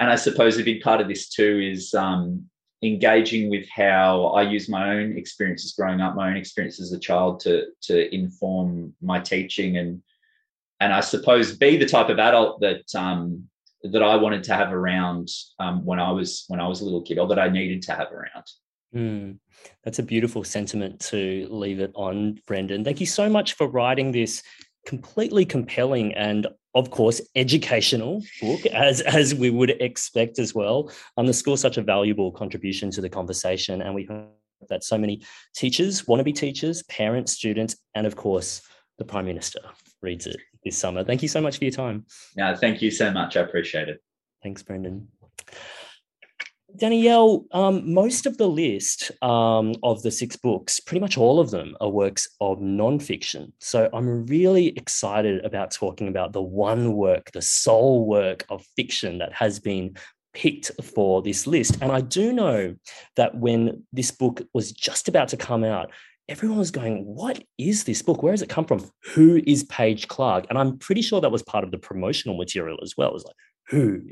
and I suppose a big part of this too is um, engaging with how I use my own experiences growing up, my own experiences as a child to to inform my teaching and and I suppose be the type of adult that um, that I wanted to have around um, when I was when I was a little kid, or that I needed to have around. Mm, that's a beautiful sentiment to leave it on, Brendan. Thank you so much for writing this completely compelling and of course educational book as as we would expect as well um, the school's such a valuable contribution to the conversation and we hope that so many teachers want to be teachers parents students and of course the prime minister reads it this summer. Thank you so much for your time. Yeah thank you so much. I appreciate it. Thanks brendan. Danielle, um, most of the list um, of the six books, pretty much all of them are works of nonfiction. So I'm really excited about talking about the one work, the sole work of fiction that has been picked for this list. And I do know that when this book was just about to come out, everyone was going, What is this book? Where has it come from? Who is Paige Clark? And I'm pretty sure that was part of the promotional material as well. It was like, Who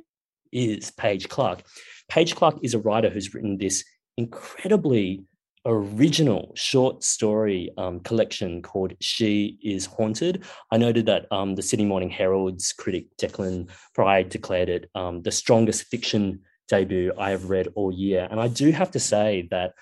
is Paige Clark? Paige Clark is a writer who's written this incredibly original short story um, collection called She is Haunted. I noted that um, the Sydney Morning Herald's critic Declan Pride declared it um, the strongest fiction debut I have read all year. And I do have to say that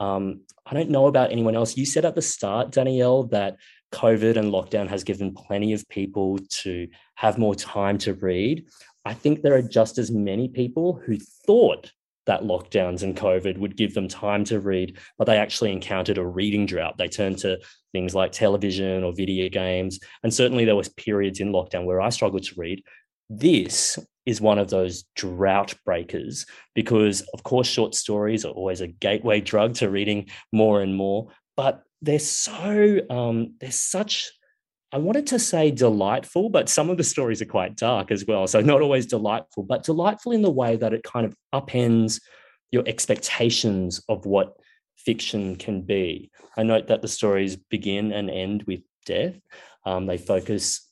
um, I don't know about anyone else. You said at the start, Danielle, that COVID and lockdown has given plenty of people to have more time to read. I think there are just as many people who thought that lockdowns and COVID would give them time to read, but they actually encountered a reading drought. They turned to things like television or video games. And certainly there was periods in lockdown where I struggled to read. This is one of those drought breakers because of course short stories are always a gateway drug to reading more and more, but they're so um, they're such I wanted to say delightful, but some of the stories are quite dark as well. So, not always delightful, but delightful in the way that it kind of upends your expectations of what fiction can be. I note that the stories begin and end with death. Um, they focus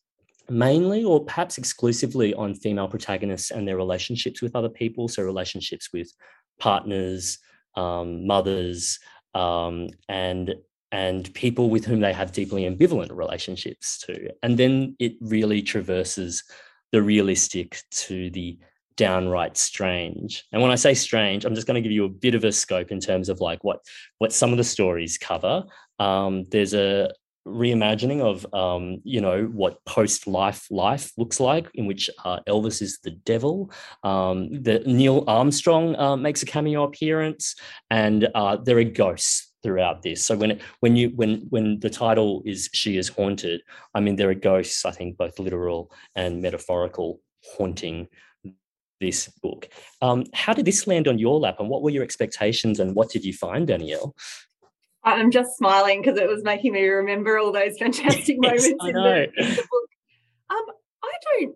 mainly or perhaps exclusively on female protagonists and their relationships with other people. So, relationships with partners, um, mothers, um, and and people with whom they have deeply ambivalent relationships to. And then it really traverses the realistic to the downright strange. And when I say strange, I'm just going to give you a bit of a scope in terms of like what what some of the stories cover. Um, there's a reimagining of um, you know what post life life looks like, in which uh, Elvis is the devil. Um, the Neil Armstrong uh, makes a cameo appearance, and uh, there are ghosts throughout this. So when when you when when the title is "She is Haunted," I mean there are ghosts. I think both literal and metaphorical haunting this book. Um, how did this land on your lap, and what were your expectations, and what did you find, Danielle? I'm just smiling because it was making me remember all those [laughs] fantastic moments in, the, in, the, book. Um, I don't,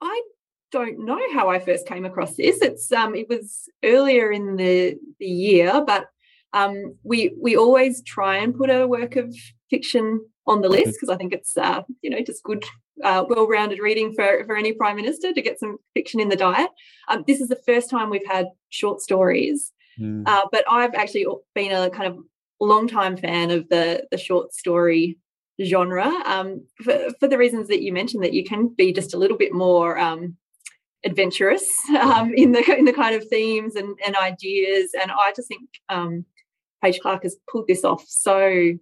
I don't know how I first came across this. It's um, it was earlier in the the year, but um, we we always try and put a work of fiction on the list because mm-hmm. I think it's uh, you know just good, uh, well-rounded reading for for any prime minister to get some fiction in the diet. Um, this is the first time we've had short stories, mm. uh, but I've actually been a kind of long-time fan of the the short story genre um, for, for the reasons that you mentioned that you can be just a little bit more um, adventurous um, in the in the kind of themes and, and ideas. And I just think um, Paige Clark has pulled this off so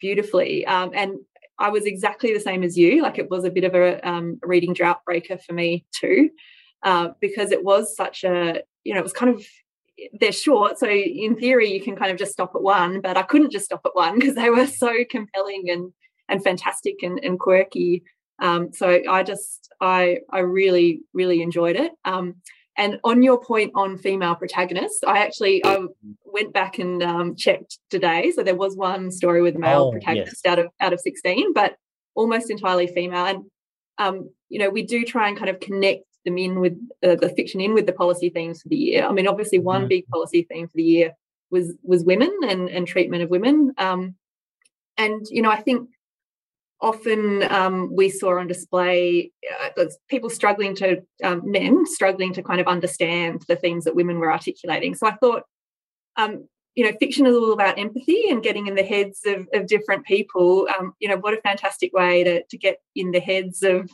beautifully. Um, and I was exactly the same as you. Like it was a bit of a um, reading drought breaker for me too, uh, because it was such a, you know, it was kind of, they're short. So in theory, you can kind of just stop at one, but I couldn't just stop at one [laughs] because they were so compelling and, and fantastic and, and quirky. Um, so I just, I, I really, really enjoyed it. Um, and on your point on female protagonists, I actually I went back and um, checked today. So there was one story with a male oh, protagonist yes. out of out of sixteen, but almost entirely female. And um, you know, we do try and kind of connect them in with uh, the fiction in with the policy themes for the year. I mean, obviously, one mm-hmm. big policy theme for the year was was women and and treatment of women. Um, and you know, I think often um, we saw on display uh, people struggling to um, men struggling to kind of understand the themes that women were articulating so i thought um, you know fiction is all about empathy and getting in the heads of, of different people um, you know what a fantastic way to, to get in the heads of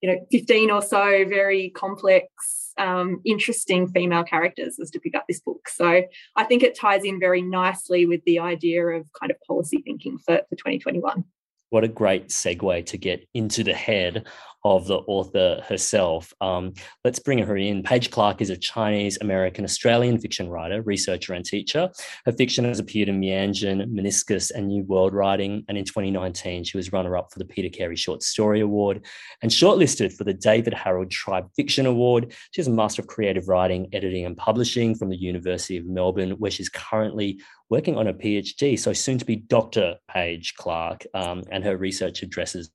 you know 15 or so very complex um, interesting female characters was to pick up this book. So i think it ties in very nicely with the idea of kind of policy thinking for, for 2021 what a great segue to get into the head of the author herself. Um, let's bring her in. Paige Clark is a Chinese American Australian fiction writer, researcher, and teacher. Her fiction has appeared in Meanjin, Meniscus, and New World Writing. And in 2019, she was runner up for the Peter Carey Short Story Award and shortlisted for the David Harold Tribe Fiction Award. She has a Master of Creative Writing, Editing, and Publishing from the University of Melbourne, where she's currently working on a PhD. So soon to be Dr. Paige Clark, um, and her research addresses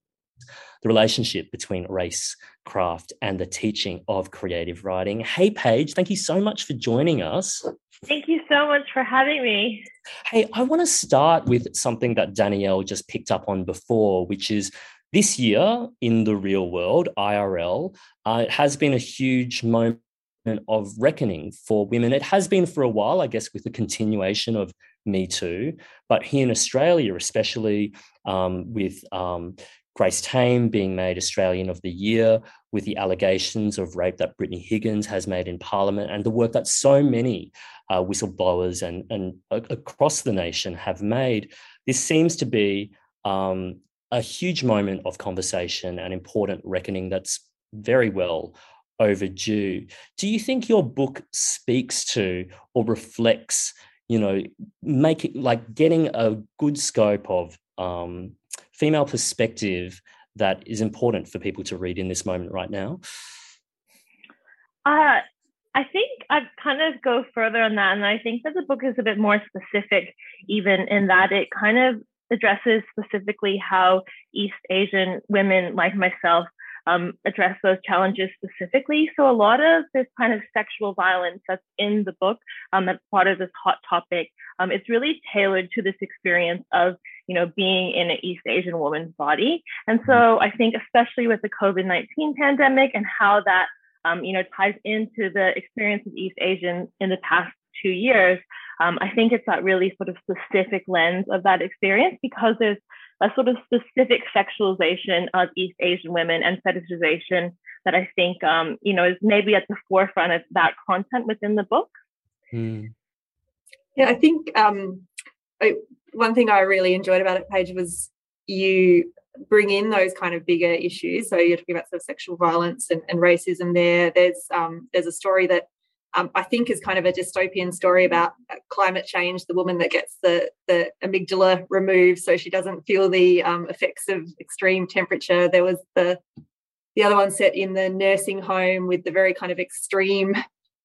the relationship between race, craft, and the teaching of creative writing. Hey, Paige, thank you so much for joining us. Thank you so much for having me. Hey, I want to start with something that Danielle just picked up on before, which is this year in the real world, IRL, uh, it has been a huge moment of reckoning for women. It has been for a while, I guess, with the continuation of Me Too. But here in Australia, especially um, with um, Grace Tame being made Australian of the Year with the allegations of rape that Brittany Higgins has made in Parliament and the work that so many uh, whistleblowers and, and across the nation have made. This seems to be um, a huge moment of conversation and important reckoning that's very well overdue. Do you think your book speaks to or reflects, you know, making like getting a good scope of um, female perspective that is important for people to read in this moment right now? Uh, I think I'd kind of go further on that. And I think that the book is a bit more specific, even in that it kind of addresses specifically how East Asian women like myself um, address those challenges specifically. So a lot of this kind of sexual violence that's in the book, um, that's part of this hot topic, um, it's really tailored to this experience of you know being in an East Asian woman's body. And so mm-hmm. I think especially with the COVID nineteen pandemic and how that um, you know ties into the experience of East Asians in the past two years. Um, I think it's that really sort of specific lens of that experience because there's a sort of specific sexualization of East Asian women and fetishization that I think, um, you know, is maybe at the forefront of that content within the book. Mm. Yeah, I think um, One thing I really enjoyed about it, Paige, was you bring in those kind of bigger issues. So you're talking about sort of sexual violence and, and racism there. There's um, there's a story that um, I think is kind of a dystopian story about uh, climate change. The woman that gets the the amygdala removed so she doesn't feel the um, effects of extreme temperature. There was the the other one set in the nursing home with the very kind of extreme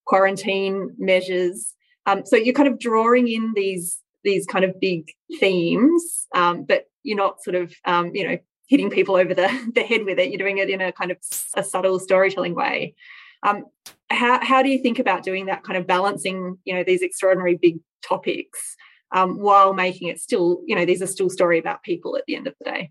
quarantine measures. Um, so you're kind of drawing in these these kind of big themes, um, but you're not sort of um, you know hitting people over the, [laughs] the head with it. You're doing it in a kind of a subtle storytelling way. Um, how, how do you think about doing that kind of balancing, you know, these extraordinary big topics um, while making it still, you know, these are still story about people at the end of the day?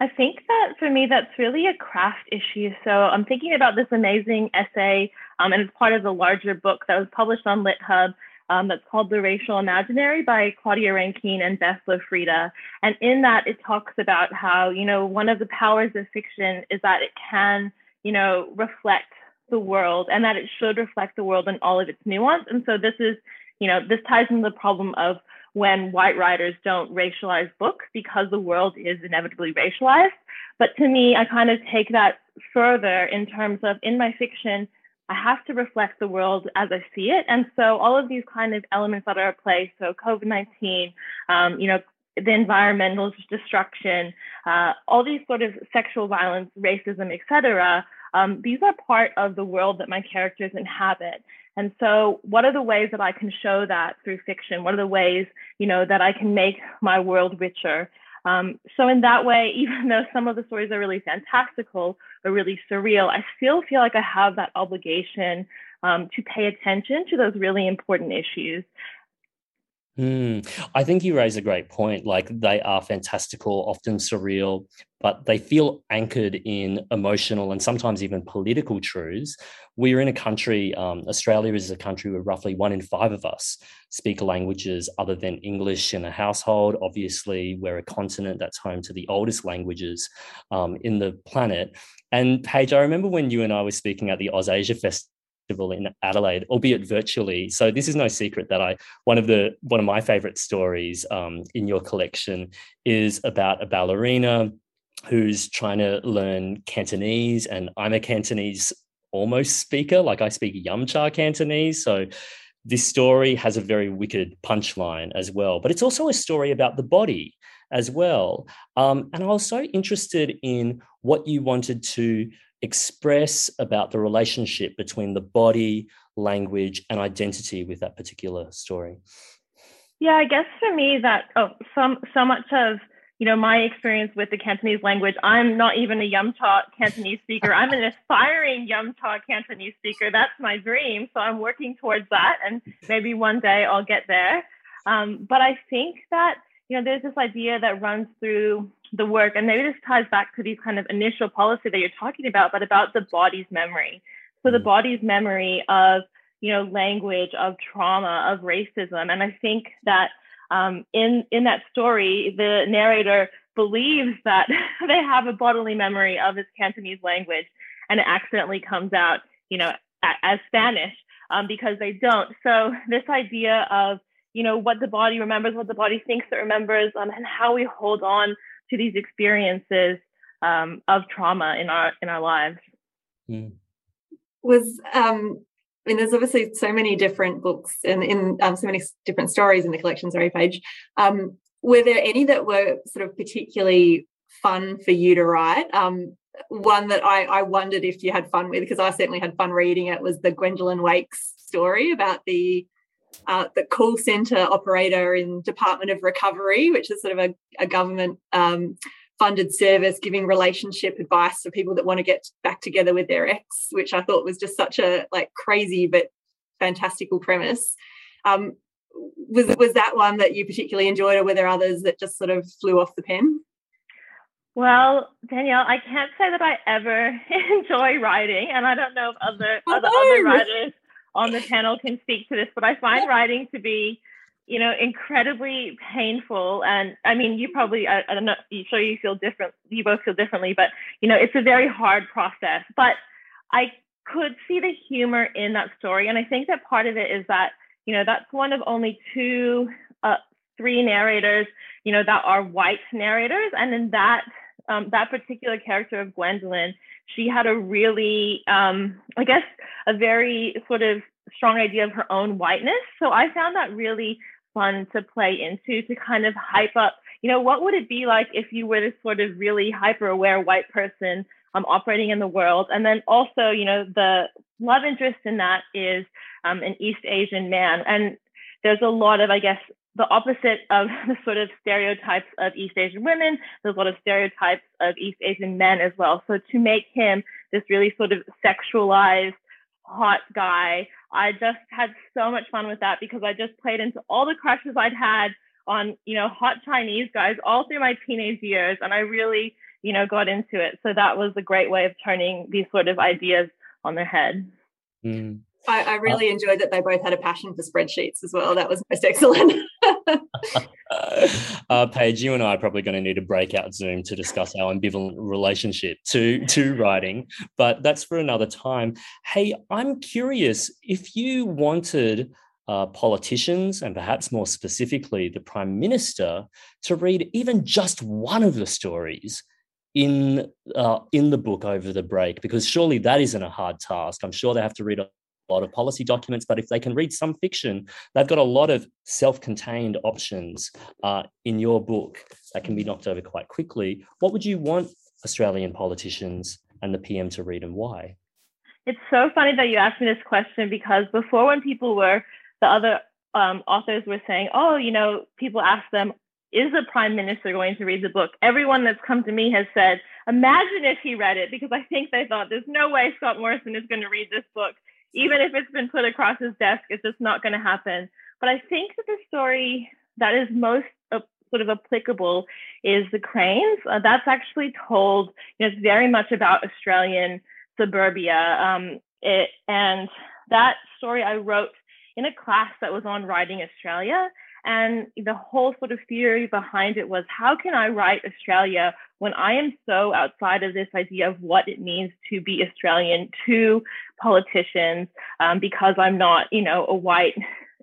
I think that for me, that's really a craft issue. So I'm thinking about this amazing essay, um, and it's part of the larger book that was published on LitHub um, that's called The Racial Imaginary by Claudia Rankine and Beth Loffreda. And in that, it talks about how, you know, one of the powers of fiction is that it can, you know, reflect the world and that it should reflect the world in all of its nuance. And so this is, you know, this ties into the problem of when white writers don't racialize books because the world is inevitably racialized. But to me, I kind of take that further in terms of in my fiction, I have to reflect the world as I see it. And so all of these kind of elements that are at play, so COVID-19, um, you know, the environmental destruction, uh, all these sort of sexual violence, racism, etc., um, these are part of the world that my characters inhabit. And so, what are the ways that I can show that through fiction? What are the ways, you know, that I can make my world richer? Um, so, in that way, [laughs] even though some of the stories are really fantastical or really surreal, I still feel like I have that obligation um, to pay attention to those really important issues. Mm, I think you raise a great point. Like they are fantastical, often surreal, but they feel anchored in emotional and sometimes even political truths. We're in a country, um, Australia is a country where roughly one in five of us speak languages other than English in a household. Obviously, we're a continent that's home to the oldest languages um, in the planet. And Paige, I remember when you and I were speaking at the OzAsia Festival in Adelaide, albeit virtually. So this is no secret that I one of the one of my favorite stories um, in your collection is about a ballerina who's trying to learn Cantonese, and I'm a Cantonese almost speaker, like I speak yum cha Cantonese. So this story has a very wicked punchline as well, but it's also a story about the body as well. Um, and I was so interested in what you wanted to express about the relationship between the body, language, and identity with that particular story? Yeah, I guess for me that oh, some so much of you know my experience with the Cantonese language. I'm not even a yum cha Cantonese speaker. I'm an aspiring yum cha Cantonese speaker. That's my dream. So I'm working towards that, and maybe one day I'll get there. Um, but I think that you know there's this idea that runs through the work, and maybe this ties back to these kind of initial policy that you're talking about, but about the body's memory. So the mm. body's memory of you know language, of trauma, of racism, and I think that um, in in that story, the narrator believes that [laughs] they have a bodily memory of his Cantonese language, and it accidentally comes out, you know, as Spanish um, because they don't. So this idea of you know what the body remembers, what the body thinks it remembers, um, and how we hold on to these experiences um, of trauma in our in our lives. Mm. Was um, I mean, there's obviously so many different books and in um, so many different stories in the collection. Sorry, Paige. Um, were there any that were sort of particularly fun for you to write? Um, one that I, I wondered if you had fun with, because I certainly had fun reading it, was the Gwendolyn Wakes story about the uh, the call center operator in Department of Recovery, which is sort of a, a government um, funded service giving relationship advice for people that want to get back together with their ex, which I thought was just such a like crazy but fantastical premise. Um, was was that one that you particularly enjoyed, or were there others that just sort of flew off the pen? Well, Danielle, I can't say that I ever [laughs] enjoy writing, and I don't know if other oh, other, other writers on the panel can speak to this, but I find writing to be, you know, incredibly painful. And I mean, you probably, I, I don't know, you sure you feel different, you both feel differently, but, you know, it's a very hard process. But I could see the humor in that story. And I think that part of it is that, you know, that's one of only two, uh, three narrators, you know, that are white narrators. And in that, um, that particular character of Gwendolyn, she had a really, um, I guess, a very sort of strong idea of her own whiteness. So I found that really fun to play into to kind of hype up, you know, what would it be like if you were this sort of really hyper aware white person um, operating in the world? And then also, you know, the love interest in that is um, an East Asian man. And there's a lot of, I guess, the opposite of [laughs] the sort of stereotypes of East Asian women. There's a lot of stereotypes of East Asian men as well. So to make him this really sort of sexualized, hot guy, I just had so much fun with that because I just played into all the crushes I'd had on, you know, hot Chinese guys all through my teenage years. And I really, you know, got into it. So that was a great way of turning these sort of ideas on their head. Mm. I, I, really uh, enjoyed that they both had a passion for spreadsheets as well. That was most excellent. [laughs] uh, Paige, you and I are probably going to need a breakout Zoom to discuss our ambivalent relationship to, to writing, but that's for another time. Hey, I'm curious if you wanted uh, politicians and perhaps more specifically the Prime Minister to read even just one of the stories in uh, in the book over the break because surely that isn't a hard task i'm sure they have to read a lot of policy documents, but if they can read some fiction, they've got a lot of self contained options uh, in your book that can be knocked over quite quickly. What would you want Australian politicians and the PM to read and why? It's so funny that you asked me this question because before, when people were, the other um, authors were saying, oh, you know, people ask them, is the prime minister going to read the book? Everyone that's come to me has said, imagine if he read it, because I think they thought there's no way Scott Morrison is going to read this book even if it's been put across his desk, it's just not going to happen. but I think that the story that is most uh, sort of applicable is the Cranes. Uh, that's actually told, you know, it's very much about Australian suburbia. Um, it, and that story I wrote in a class that was on writing Australia. And the whole sort of theory behind it was how can I write Australia when I am so outside of this idea of what it means to be Australian to politicians um, because I'm not, you know, a white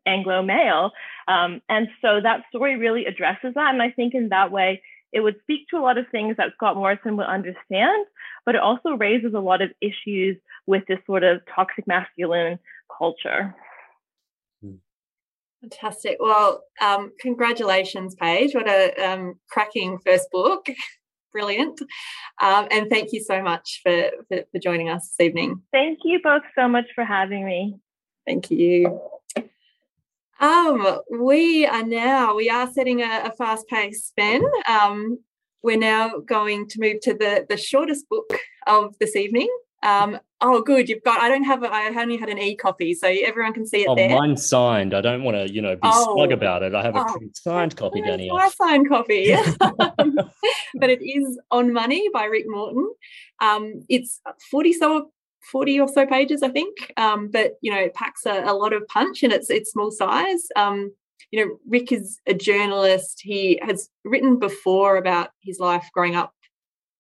Anglo male. Um, and so that story really addresses that. And I think in that way, it would speak to a lot of things that Scott Morrison would understand, but it also raises a lot of issues with this sort of toxic masculine culture. Fantastic. Well, um, congratulations, Paige. What a um, cracking first book. [laughs] Brilliant. Um, and thank you so much for, for, for joining us this evening. Thank you both so much for having me. Thank you. Um, we are now, we are setting a, a fast pace span. Um, we're now going to move to the, the shortest book of this evening, um, oh, good. You've got. I don't have. A, I only had an e copy, so everyone can see it oh, there. Mine's signed. I don't want to, you know, be oh. smug about it. I have a oh, signed copy, Danny. My signed copy, [laughs] [laughs] but it is on money by Rick Morton. Um, it's forty so 40 or so pages, I think. Um, but you know, it packs a, a, lot of punch and it's it's small size. Um, you know, Rick is a journalist. He has written before about his life growing up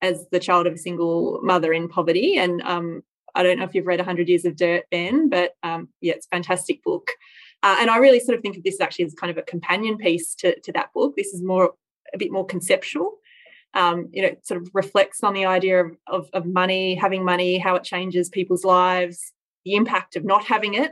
as the child of a single mother in poverty. And um, I don't know if you've read 100 Years of Dirt, Ben, but um, yeah, it's a fantastic book. Uh, and I really sort of think of this actually as kind of a companion piece to, to that book. This is more a bit more conceptual. Um, you know, sort of reflects on the idea of, of, of, money, having money, how it changes people's lives, the impact of not having it,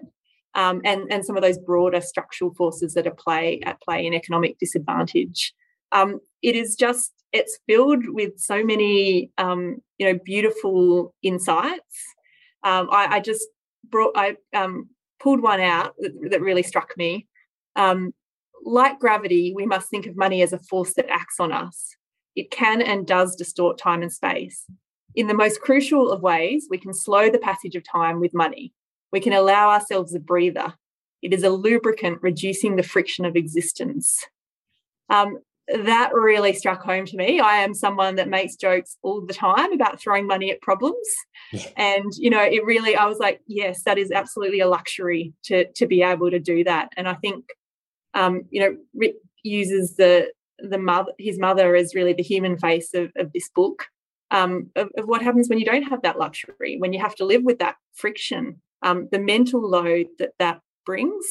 um, and, and some of those broader structural forces that are play at play in economic disadvantage. Um, it is just it's filled with so many um, you know beautiful insights. Um, I, I, just brought I um, pulled one out that, that really struck me. Um, like gravity, we must think of money as a force that acts on us. It can and does distort time and space. In the most crucial of ways, we can slow the passage of time with money. We can allow ourselves a breather. It is a lubricant reducing the friction of existence. Um, that really struck home to me. I am someone that makes jokes all the time about throwing money at problems. Yeah. And, you know, it really, I was like, yes, that is absolutely a luxury to, to be able to do that. And I think, um, you know, Rick uses the, the mother, his mother as really the human face of, of this book, um, of, of, what happens when you don't have that luxury, when you have to live with that friction, um, the mental load that that brings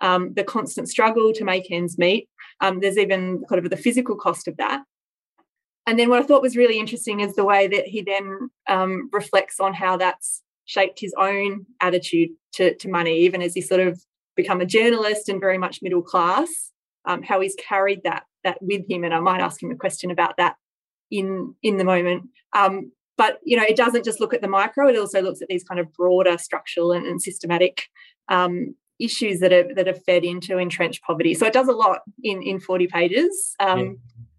um, the constant struggle to make ends meet. Um, there's even kind of the physical cost of that. And then what I thought was really interesting is the way that he then um, reflects on how that's shaped his own attitude to, to money, even as he sort of become a journalist and very much middle class, um, how he's carried that that with him. And I might ask him a question about that in in the moment. Um, but you know, it doesn't just look at the micro; it also looks at these kind of broader structural and, and systematic um, issues that are that are fed into entrenched poverty. So it does a lot in in 40 pages. Um, yeah.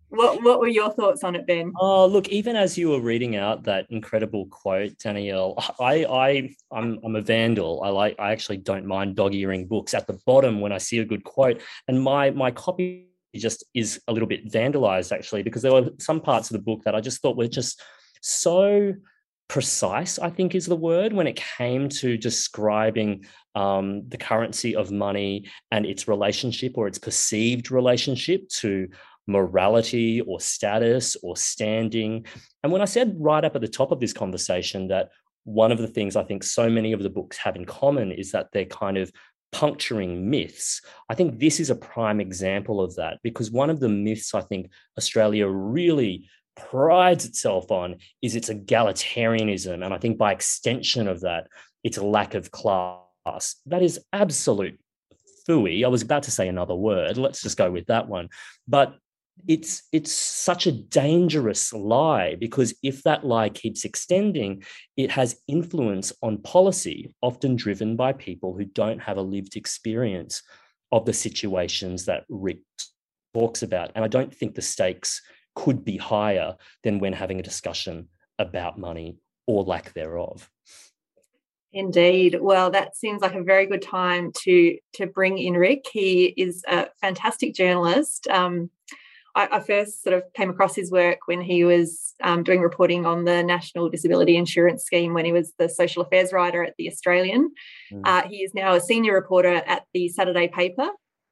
What, what were your thoughts on it, Ben? Oh, look, even as you were reading out that incredible quote, Danielle, I, I, I'm, I'm a vandal. I like, I actually don't mind dog-earing books at the bottom when I see a good quote, and my my copy just is a little bit vandalized actually because there were some parts of the book that I just thought were just so precise, I think is the word, when it came to describing um, the currency of money and its relationship or its perceived relationship to morality or status or standing. And when I said right up at the top of this conversation that one of the things I think so many of the books have in common is that they're kind of puncturing myths. I think this is a prime example of that because one of the myths I think Australia really prides itself on is its egalitarianism. And I think by extension of that, its a lack of class. That is absolute fooey. I was about to say another word. Let's just go with that one. But it's it's such a dangerous lie because if that lie keeps extending it has influence on policy often driven by people who don't have a lived experience of the situations that rick talks about and i don't think the stakes could be higher than when having a discussion about money or lack thereof. Indeed. Well, that seems like a very good time to to bring in Rick. He is a fantastic journalist. Um, I, I, first sort of came across his work when he was um, doing reporting on the National Disability Insurance Scheme when he was the social affairs writer at the Australian. Mm. Uh, he is now a senior reporter at the Saturday Paper.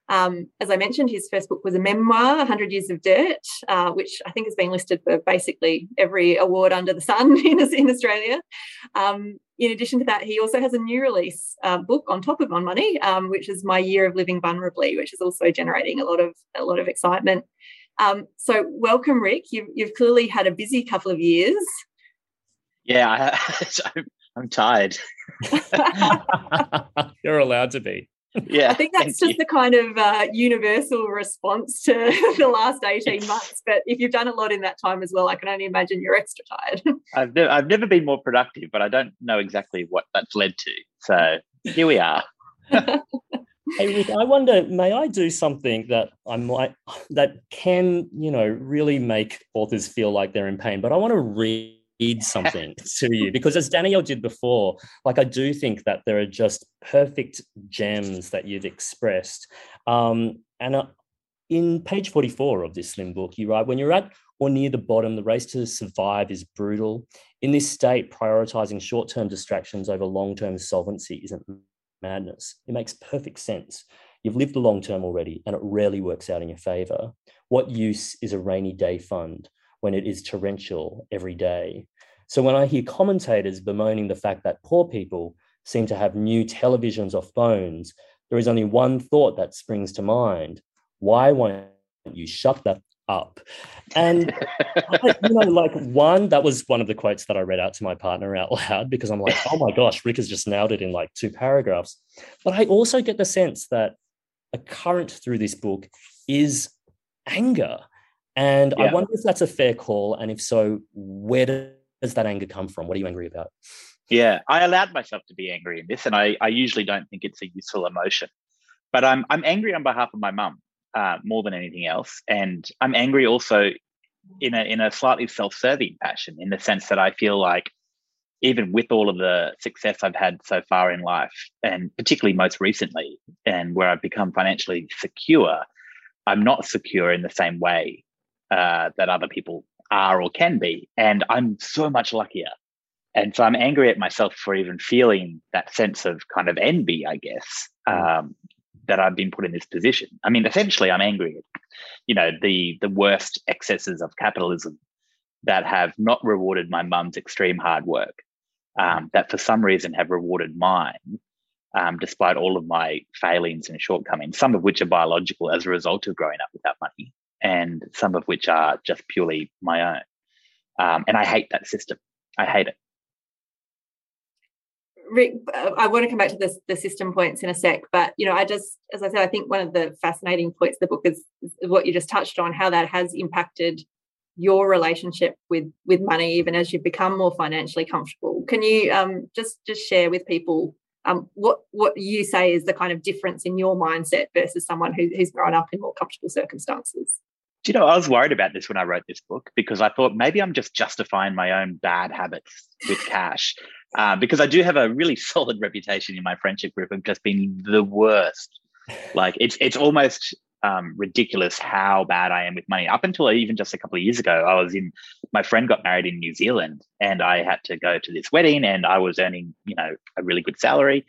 Um, as I mentioned, his first book was a memoir, 100 Years of Dirt, uh, which I think has been listed for basically every award under the sun [laughs] in, in Australia. Um, in addition to that, he also has a new release uh, book on top of On Money, um, which is My Year of Living Vulnerably, which is also generating a lot of a lot of excitement. Um, so, welcome, Rick. You've, you've clearly had a busy couple of years. Yeah, I, [laughs] I'm tired. [laughs] [laughs] You're allowed to be. Yeah, I think that's just you. the kind of uh, universal response to [laughs] the last 18 months. But if you've done a lot in that time as well, I can only imagine you're extra tired. [laughs] I've, never, I've never been more productive, but I don't know exactly what that's led to. So here we are. [laughs] Hey Rick, I wonder, may I do something that I might that can, you know, really make authors feel like they're in pain, but I want to read something [laughs] to you because as Danielle did before, like I do think that there are just perfect gems that you've expressed. Um, and uh, in page 44 of this slim book, you write, when you're at or near the bottom, the race to survive is brutal. In this state, prioritizing short-term distractions over long-term solvency isn't madness. It makes perfect sense. You've lived the long term already, and it rarely works out in your favor. What use is a rainy day fund when it is torrential every day? So when I hear commentators bemoaning the fact that poor people seem to have new televisions or phones, there is only one thought that springs to mind. Why won't you shut that up. And you know, like one, that was one of the quotes that I read out to my partner out loud because I'm like, oh my gosh, Rick has just nailed it in like two paragraphs. But I also get the sense that a current through this book is anger. And yeah. I wonder if that's a fair call. And if so, where does that anger come from? What are you angry about? Yeah, I allowed myself to be angry in this, and I, I usually don't think it's a useful emotion. But I'm I'm angry on behalf of my mum uh, more than anything else. And I'm angry also in a in a slightly self-serving fashion, in the sense that I feel like even with all of the success I've had so far in life, and particularly most recently, and where I've become financially secure, I'm not secure in the same way uh, that other people are or can be. And I'm so much luckier. And so I'm angry at myself for even feeling that sense of kind of envy, I guess, mm. um, that I've been put in this position. I mean, essentially, I'm angry at, you know, the the worst excesses of capitalism that have not rewarded my mum's extreme hard work, um, that for some reason have rewarded mine, um, despite all of my failings and shortcomings, some of which are biological as a result of growing up without money, and some of which are just purely my own. Um, and I hate that system. I hate it. Rick, I want to come back to this, the system points in a sec, but you know, I just, as I said, I think one of the fascinating points of the book is, is what you just touched on, how that has impacted your relationship with with money, even as you've become more financially comfortable. Can you um, just just share with people um, what what you say is the kind of difference in your mindset versus someone who, who's grown up in more comfortable circumstances? Do you know, I was worried about this when I wrote this book because I thought maybe I'm just justifying my own bad habits with cash. Uh, because I do have a really [laughs] solid reputation in my friendship group of just being the worst. Like it's it's almost um, ridiculous how bad I am with money. Up until even just a couple of years ago, I was in. My friend got married in New Zealand, and I had to go to this wedding, and I was earning, you know, a really good salary,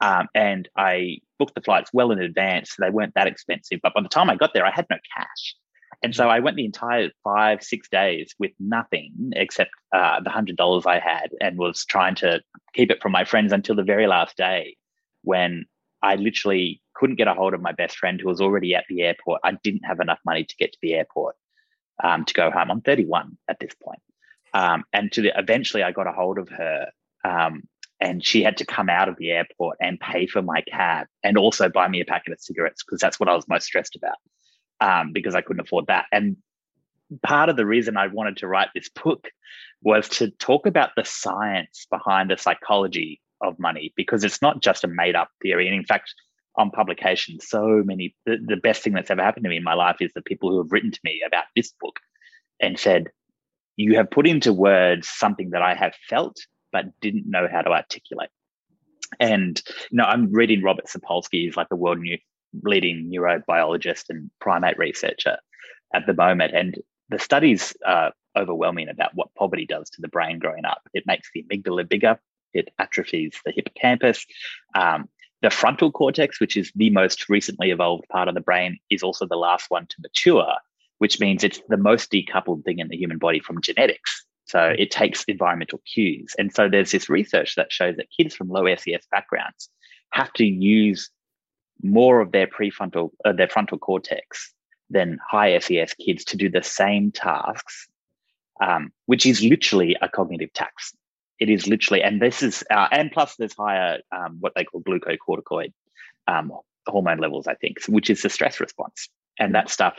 um, and I booked the flights well in advance. So they weren't that expensive, but by the time I got there, I had no cash. And so I went the entire five, six days with nothing except uh, the hundred dollars I had, and was trying to keep it from my friends until the very last day, when I literally couldn't get a hold of my best friend who was already at the airport. I didn't have enough money to get to the airport um, to go home. I'm 31 at this point. Um, and to the, eventually, I got a hold of her, um, and she had to come out of the airport and pay for my cab and also buy me a packet of cigarettes because that's what I was most stressed about um, because I couldn't afford that. And part of the reason I wanted to write this book was to talk about the science behind the psychology of money because it's not just a made up theory. And in fact, on publication, so many, the, the best thing that's ever happened to me in my life is the people who have written to me about this book and said, You have put into words something that I have felt but didn't know how to articulate. And you know, I'm reading Robert Sapolsky, he's like a world new, leading neurobiologist and primate researcher at the moment. And the studies are overwhelming about what poverty does to the brain growing up. It makes the amygdala bigger, it atrophies the hippocampus. Um, the frontal cortex, which is the most recently evolved part of the brain, is also the last one to mature, which means it's the most decoupled thing in the human body from genetics. So mm. it takes environmental cues. And so there's this research that shows that kids from low SES backgrounds have to use more of their prefrontal, uh, their frontal cortex than high SES kids to do the same tasks, um, which is literally a cognitive tax. It is literally, and this is, uh, and plus there's higher um, what they call glucocorticoid um, hormone levels, I think, which is the stress response. And that stuff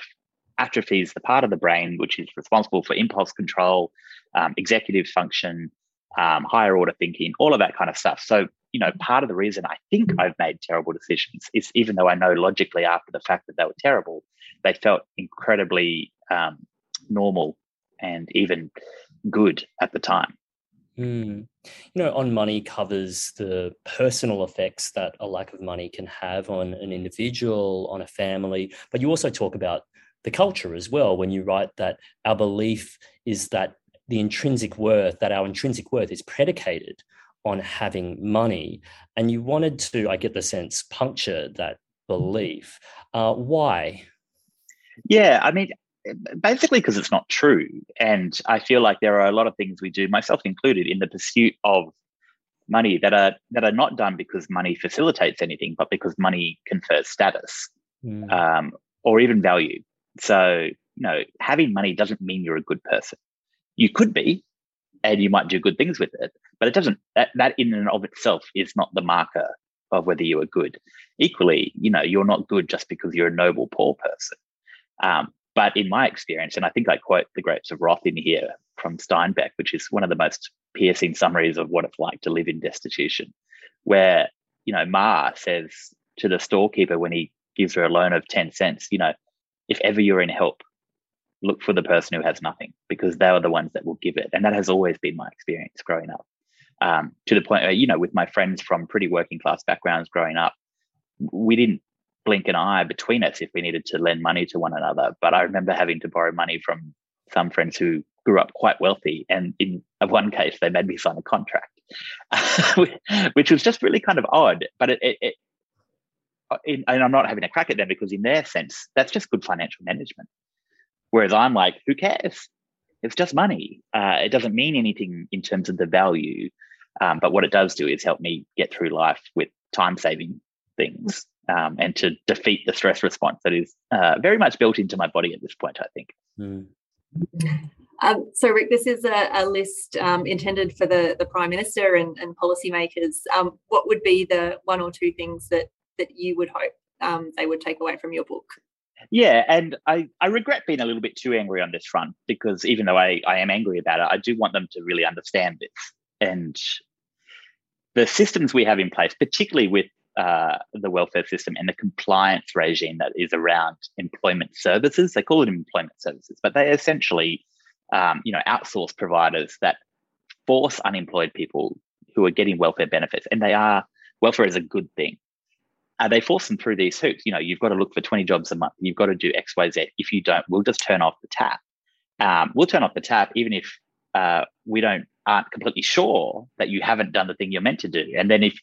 atrophies the part of the brain which is responsible for impulse control, um, executive function, um, higher order thinking, all of that kind of stuff. So, you know, part of the reason I think I've made terrible decisions is even though I know logically after the fact that they were terrible, they felt incredibly um, normal and even good at the time. Mm. You know, on money covers the personal effects that a lack of money can have on an individual, on a family, but you also talk about the culture as well when you write that our belief is that the intrinsic worth, that our intrinsic worth is predicated on having money. And you wanted to, I get the sense, puncture that belief. Uh, why? Yeah, I mean, basically because it's not true. And I feel like there are a lot of things we do, myself included, in the pursuit of money that are that are not done because money facilitates anything, but because money confers status mm. um, or even value. So, you know, having money doesn't mean you're a good person. You could be, and you might do good things with it, but it doesn't. That that in and of itself is not the marker of whether you are good. Equally, you know, you're not good just because you're a noble poor person. Um, but in my experience, and I think I quote the Grapes of Wrath in here from Steinbeck, which is one of the most piercing summaries of what it's like to live in destitution, where, you know, Ma says to the storekeeper when he gives her a loan of 10 cents, you know, if ever you're in help, look for the person who has nothing because they are the ones that will give it. And that has always been my experience growing up. Um, to the point you know, with my friends from pretty working class backgrounds growing up, we didn't blink an eye between us if we needed to lend money to one another. But I remember having to borrow money from some friends who grew up quite wealthy. And in one case, they made me sign a contract, [laughs] which was just really kind of odd. But it, it, it in, and I'm not having a crack at them because, in their sense, that's just good financial management. Whereas I'm like, who cares? It's just money. Uh, it doesn't mean anything in terms of the value. Um, but what it does do is help me get through life with time saving things um, and to defeat the stress response that is uh, very much built into my body at this point, I think. Mm. Um, so, Rick, this is a, a list um, intended for the, the Prime Minister and, and policymakers. Um, what would be the one or two things that, that you would hope um, they would take away from your book? Yeah, and I, I regret being a little bit too angry on this front because even though I, I am angry about it, I do want them to really understand this. And the systems we have in place, particularly with uh, the welfare system and the compliance regime that is around employment services. They call it employment services, but they essentially, um, you know, outsource providers that force unemployed people who are getting welfare benefits, and they are welfare is a good thing. Uh, they force them through these hoops. You know, you've got to look for 20 jobs a month. You've got to do X, Y, Z. If you don't, we'll just turn off the tap. Um, we'll turn off the tap even if uh, we don't aren't completely sure that you haven't done the thing you're meant to do. And then if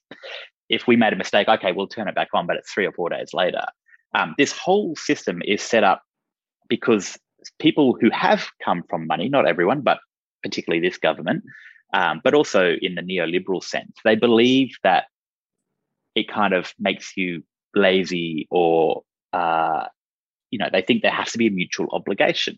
if we made a mistake, okay, we'll turn it back on, but it's three or four days later. Um, this whole system is set up because people who have come from money, not everyone, but particularly this government, um, but also in the neoliberal sense, they believe that it kind of makes you lazy or, uh, you know, they think there has to be a mutual obligation.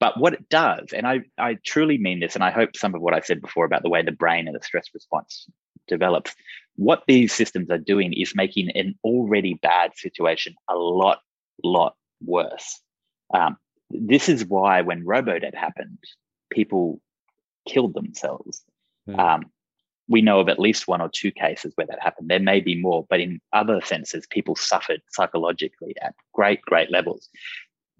But what it does, and I, I truly mean this, and I hope some of what I said before about the way the brain and the stress response develops, what these systems are doing is making an already bad situation a lot, lot worse. Um, this is why when Robodebt happened, people killed themselves. Mm. Um, we know of at least one or two cases where that happened. There may be more, but in other senses, people suffered psychologically at great, great levels.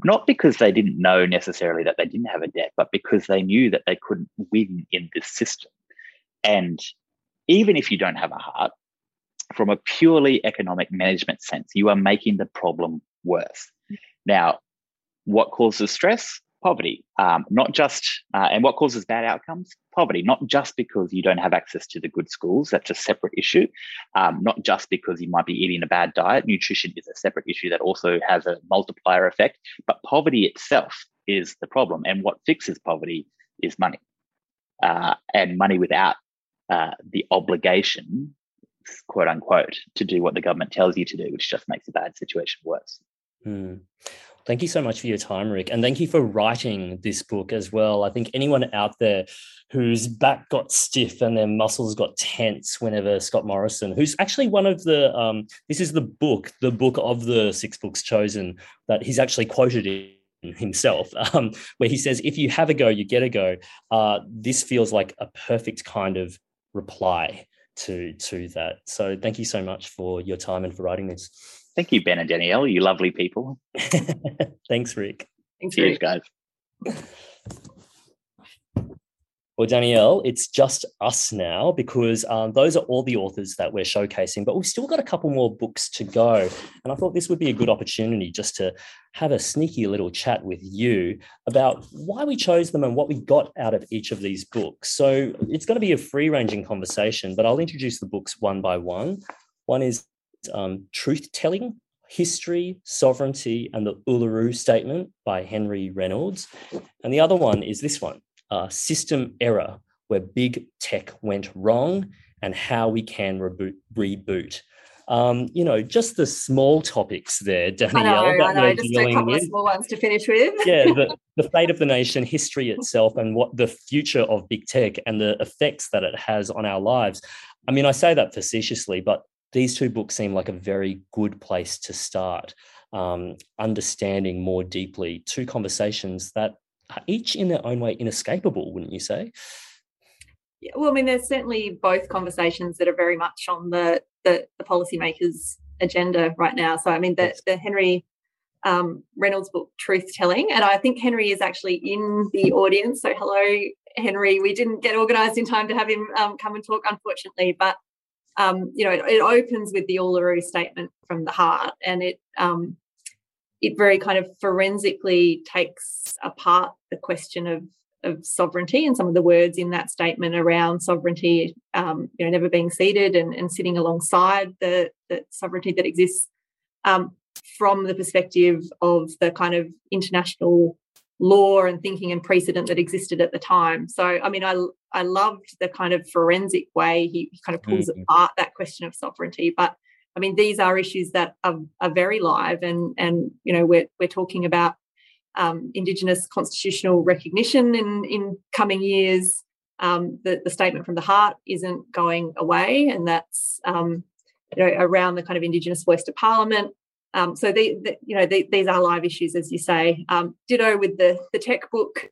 Not because they didn't know necessarily that they didn't have a debt, but because they knew that they couldn't win in this system. And even if you don't have a heart, from a purely economic management sense, you are making the problem worse. Now, what causes stress? Poverty. Um, not just, uh, and what causes bad outcomes? Poverty. Not just because you don't have access to the good schools, that's a separate issue. Um, not just because you might be eating a bad diet. Nutrition is a separate issue that also has a multiplier effect. But poverty itself is the problem. And what fixes poverty is money. Uh, and money without uh, the obligation, quote unquote, to do what the government tells you to do, which just makes a bad situation worse. Hmm. Thank you so much for your time, Rick. And thank you for writing this book as well. I think anyone out there whose back got stiff and their muscles got tense whenever Scott Morrison, who's actually one of the, um, this is the book, the book of the six books chosen that he's actually quoted in himself, [laughs] um, where he says, if you have a go, you get a go. Uh, this feels like a perfect kind of reply to, to that. So thank you so much for your time and for writing this. Thank you, Ben and Danielle, you lovely people. [laughs] Thanks, Rick. Thanks, Cheers, Rick. guys. Well, Danielle, it's just us now because um, those are all the authors that we're showcasing, but we've still got a couple more books to go. And I thought this would be a good opportunity just to have a sneaky little chat with you about why we chose them and what we got out of each of these books. So it's going to be a free ranging conversation, but I'll introduce the books one by one. One is um, Truth Telling History, Sovereignty, and the Uluru Statement by Henry Reynolds. And the other one is this one uh, System Error, where big tech went wrong and how we can reboot. reboot. Um, you know, just the small topics there, Danielle. I know, I know. Just a couple with. of small ones to finish with. yeah, the, [laughs] the fate of the nation, history itself, and what the future of big tech and the effects that it has on our lives. I mean, I say that facetiously, but these two books seem like a very good place to start um, understanding more deeply two conversations that are each in their own way inescapable, wouldn't you say? Yeah, well, I mean, there's certainly both conversations that are very much on the the, the policymakers' agenda right now. So, I mean, the, Yes. the Henry um, Reynolds book, Truth Telling, and I think Henry is actually in the audience. So, hello, Henry. We didn't get organised in time to have him um, come and talk, unfortunately, but um, you know, it, it opens with the Uluru Statement from the Heart, and it um, it very kind of forensically takes apart the question of of sovereignty and some of the words in that statement around sovereignty, um, you know, never being ceded and, and sitting alongside the, the sovereignty that exists um, from the perspective of the kind of international law and thinking and precedent that existed at the time. So, I mean, I I loved the kind of forensic way he, he kind of pulls Mhm. apart that question of sovereignty, but I mean, these are issues that are, are very live, and and you know, we're we're talking about um, Indigenous constitutional recognition in, in coming years. Um, the, the statement from the heart isn't going away, and that's um, you know around the kind of Indigenous voice to Parliament. Um, so the, the, you know the, these are live issues, as you say. Um, ditto with the the tech book.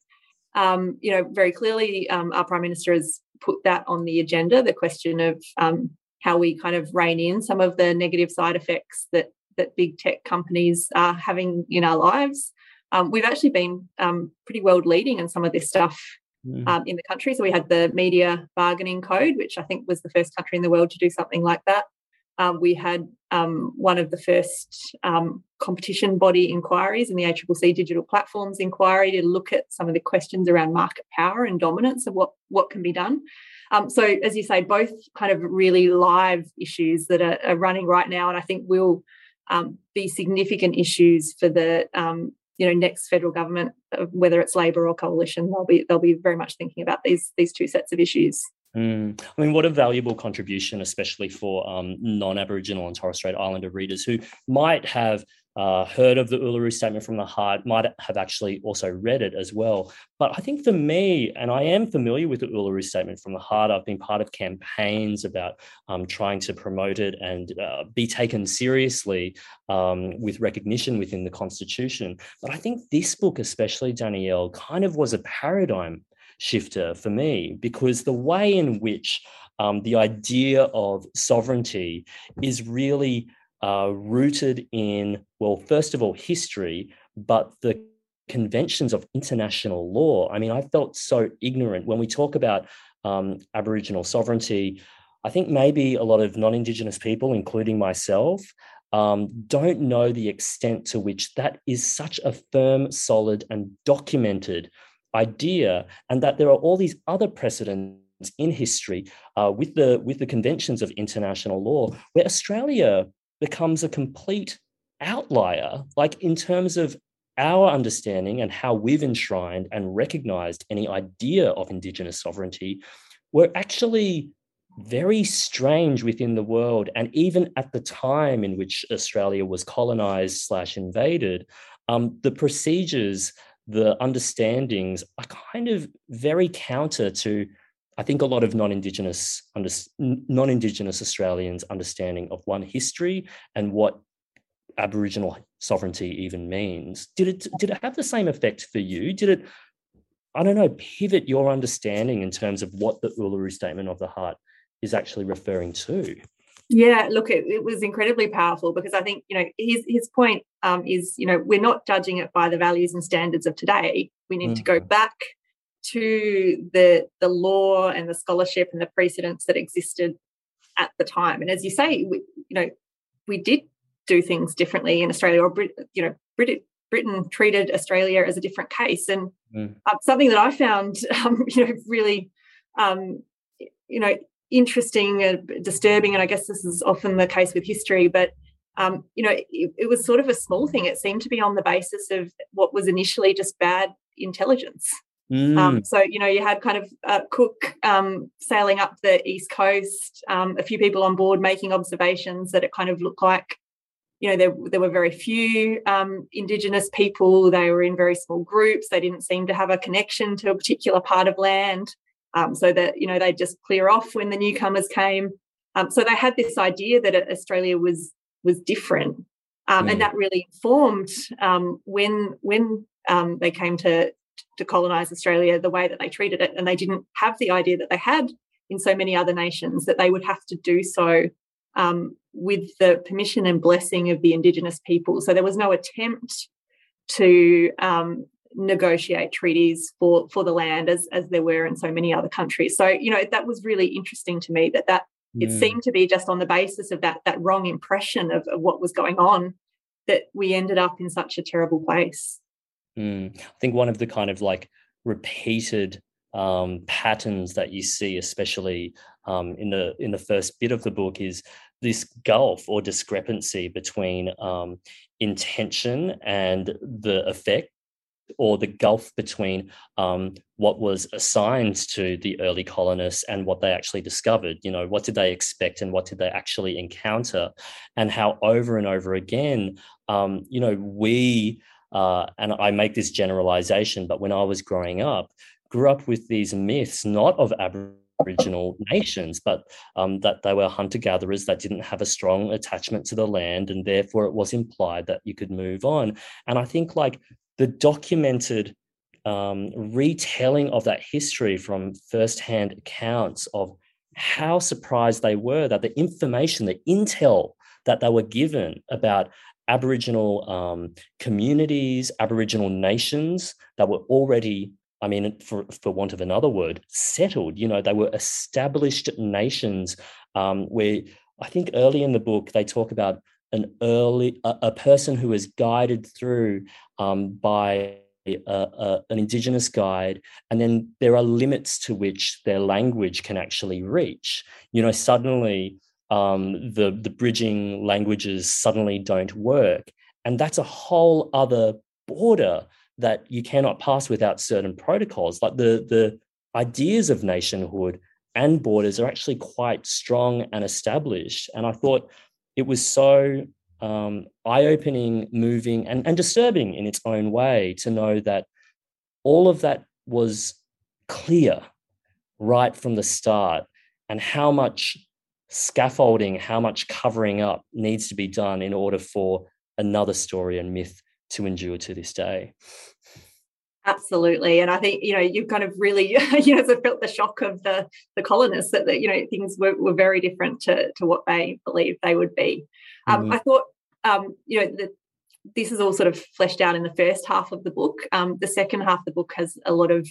Um, you know very clearly, um, our Prime Minister has put that on the agenda. The question of um, how we kind of rein in some of the negative side effects that that big tech companies are having in our lives um, we've actually been um, pretty world leading in some of this stuff Mm. um, in the country. So we had the media bargaining code, which I think was the first country in the world to do something like that. Um, we had um, one of the first um, competition body inquiries in the ACCC Digital Platforms Inquiry to look at some of the questions around market power and dominance and what what can be done. Um, so, as you say, both kind of really live issues that are, are running right now, and I think will um, be significant issues for the um, you know next federal government, uh, whether it's Labor or coalition. They'll be they'll be very much thinking about these these two sets of issues. Mm. I mean, what a valuable contribution, especially for um, non Aboriginal and Torres Strait Islander readers who might have uh, heard of the Uluru Statement from the Heart, might have actually also read it as well. But I think for me, and I am familiar with the Uluru Statement from the Heart, I've been part of campaigns about um, trying to promote it and uh, be taken seriously um, with recognition within the Constitution. But I think this book, especially Danielle, kind of was a paradigm shifter for me because the way in which um, the idea of sovereignty is really uh, rooted in, well, first of all, history, but the conventions of international law. I mean, I felt so ignorant when we talk about um, Aboriginal sovereignty. I think maybe a lot of non Indigenous people, including myself, um, don't know the extent to which that is such a firm, solid, and documented idea, and that there are all these other precedents in history uh, with the with the conventions of international law where Australia becomes a complete outlier, like in terms of our understanding and how we've enshrined and recognized any idea of Indigenous sovereignty, we're actually very strange within the world. And even at the time in which Australia was colonized slash invaded, um, the procedures, the understandings are kind of very counter to, I think, a lot of non-Indigenous non-Indigenous Australians' understanding of one history and what Aboriginal sovereignty even means. Did it did it have the same effect for you? Did it, I don't know, pivot your understanding in terms of what the Uluru Statement of the Heart is actually referring to? Yeah, look, it, it was incredibly powerful because I think you know his his point um, is you know we're not judging it by the values and standards of today. We need mm-hmm. to go mm-hmm. back to the the law and the scholarship and the precedents that existed at the time. And as you say, we, you know, we did do things differently in Australia, or you know, Brit- Britain treated Australia as a different case. And mm. uh, something that I found, [laughs] um, you know, really, um, you know, interesting, and disturbing, and I guess this is often the case with history, but um, you know, it, it, was sort of a small thing. It seemed to be on the basis of what was initially just bad intelligence. Mm. Um, so you know, you had kind of uh, Cook um, sailing up the east coast, um, a few people on board making observations that it kind of looked like you know, there, there were very few um, Indigenous people. They were in very small groups. They didn't seem to have a connection to a particular part of land. Um, so that, you know, they'd just clear off when the newcomers came. Um, so they had this idea that Australia was was different. Mm. And that really informed um, when when um, they came to to colonize Australia the way that they treated it. And they didn't have the idea that they had in so many other nations that they would have to do so um, with the permission and blessing of the Indigenous people. So there was no attempt to um, negotiate treaties for for the land as as there were in so many other countries. So you know that was really interesting to me that that mm. it seemed to be just on the basis of that that wrong impression of, of what was going on that we ended up in such a terrible place. Mm. I think one of the kind of like repeated um, patterns that you see, especially um, in the in the first bit of the book, is this gulf or discrepancy between um, intention and the effect or the gulf between um, what was assigned to the early colonists and what they actually discovered. You know, what did they expect and what did they actually encounter? And how over and over again, um, you know, we, uh, and I make this generalization, but when I was growing up, grew up with these myths, not of Aboriginal nations, but um, that they were hunter gatherers that didn't have a strong attachment to the land, and therefore it was implied that you could move on. And I think like the documented um, retelling of that history from firsthand accounts of how surprised they were that the information, the intel that they were given about Aboriginal um, communities, Aboriginal nations that were already I mean, for, for want of another word, settled. You know, they were established nations um, where I think early in the book they talk about an early a, a person who is guided through um, by a, a, an indigenous guide, and then there are limits to which their language can actually reach. You know, suddenly um, the the bridging languages suddenly don't work, and that's a whole other border that you cannot pass without certain protocols. Like the the ideas of nationhood and borders are actually quite strong and established. And I thought it was so um, eye-opening, moving, and, and disturbing in its own way to know that all of that was clear right from the start, and how much scaffolding, how much covering up needs to be done in order for another story and myth to endure to this day. Absolutely, and I think you know you've kind of really [laughs] you know felt the shock of the the colonists that, that you know things were, were very different to to what they believed they would be. Um, mm-hmm. I thought um, you know that this is all sort of fleshed out in the first half of the book. Um, the second half of the book has a lot of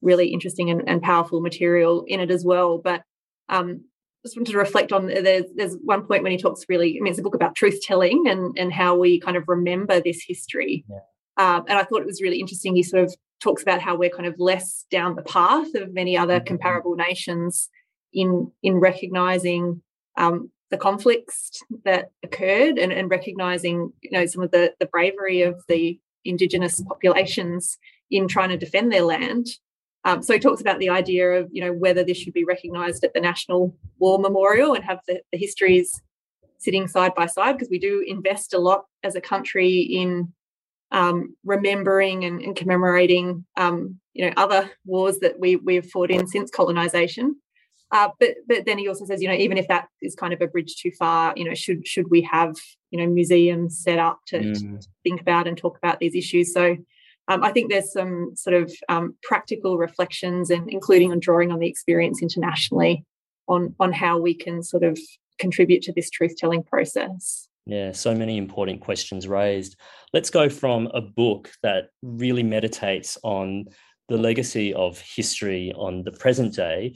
really interesting and, and powerful material in it as well. But um, just wanted to reflect on there's, there's one point when he talks really, I mean, it's a book about truth telling and, and how we kind of remember this history. Yeah. Um, and I thought it was really interesting. He sort of talks about how we're kind of less down the path of many other mm-hmm. comparable nations in in recognizing um, the conflicts that occurred and, and recognizing you know some of the, the bravery of the indigenous populations in trying to defend their land um, so he talks about the idea of you know whether this should be recognized at the national war memorial and have the, the histories sitting side by side because we do invest a lot as a country in um, remembering and, and commemorating um, you know other wars that we we've fought in since colonization uh, but but then he also says, you know, even if that is kind of a bridge too far, you know, should should we have you know museums set up to, mm. to think about and talk about these issues? So um, I think there's some sort of um, practical reflections, and including on drawing on the experience internationally on on how we can sort of contribute to this truth telling process. Yeah, so many important questions raised. Let's go from a book that really meditates on the legacy of history on the present day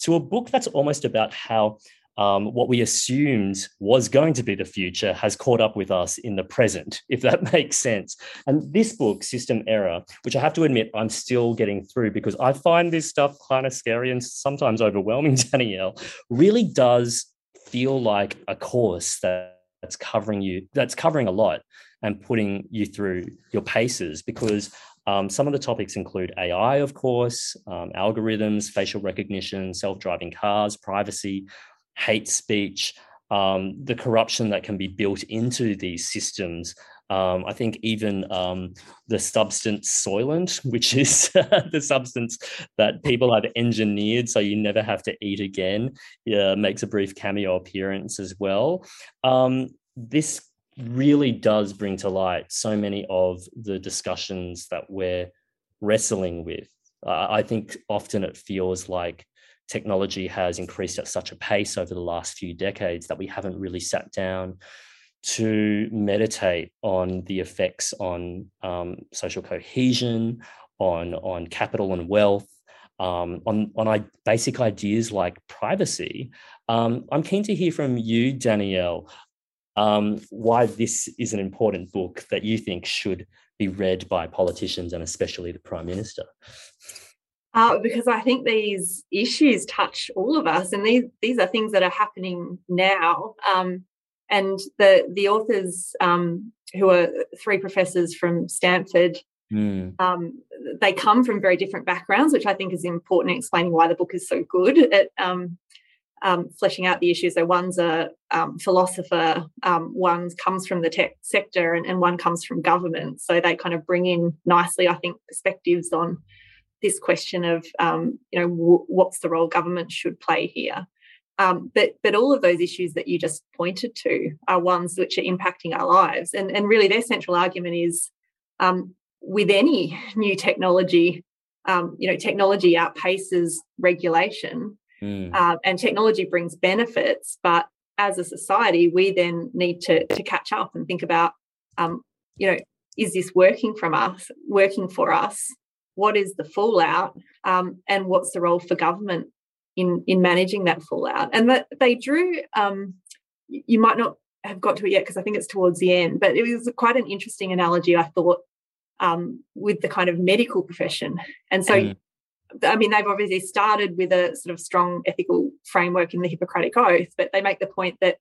to a book that's almost about how um, what we assumed was going to be the future has caught up with us in the present, [laughs] if that makes sense. And this book, System Error, which I have to admit I'm still getting through because I find this stuff kind of scary and sometimes overwhelming, [laughs] Danielle, really does feel like a course that that's covering you that's covering a lot and putting you through your paces because um, some of the topics include AI, of course, um, algorithms, facial recognition, self driving cars, privacy, hate speech, um, the corruption that can be built into these systems. Um, I think even um, the substance Soylent, [laughs] which is the substance that people have engineered so you never have to eat again, uh, makes a brief cameo appearance as well. Um, this really does bring to light so many of the discussions that we're wrestling with. Uh, I think often it feels like technology has increased at such a pace over the last few decades that we haven't really sat down to meditate on the effects on um, social cohesion, on on capital and wealth, um, on on basic ideas like privacy. Um, I'm keen to hear from you, Danielle, um, why this is an important book that you think should be read by politicians and especially the Prime Minister. Uh, because I think these issues touch all of us, and these these are things that are happening now. Um, and the the authors, um, who are three professors from Stanford, mm. um, they come from very different backgrounds, which I think is important in explaining why the book is so good at um, um, fleshing out the issues. So one's a um, philosopher, um, one comes from the tech sector, and, and, one comes from government. So they kind of bring in nicely, I think, perspectives on this question of um, you know w- what's the role government should play here. Um, but but all of those issues that you just pointed to are ones which are impacting our lives, and and really their central argument is um, with any new technology. you know, technology outpaces regulation, Mm. Uh, and technology brings benefits, but as a society, we then need to, to catch up and think about, um, you know, is this working from us, working for us? What is the fallout, um, and what's the role for government in in managing that fallout? And that they drew, um, you might not have got to it yet because I think it's towards the end, but it was quite an interesting analogy I thought um, with the kind of medical profession. And so mm. I mean, they've obviously started with a sort of strong ethical framework in the Hippocratic Oath, but they make the point that,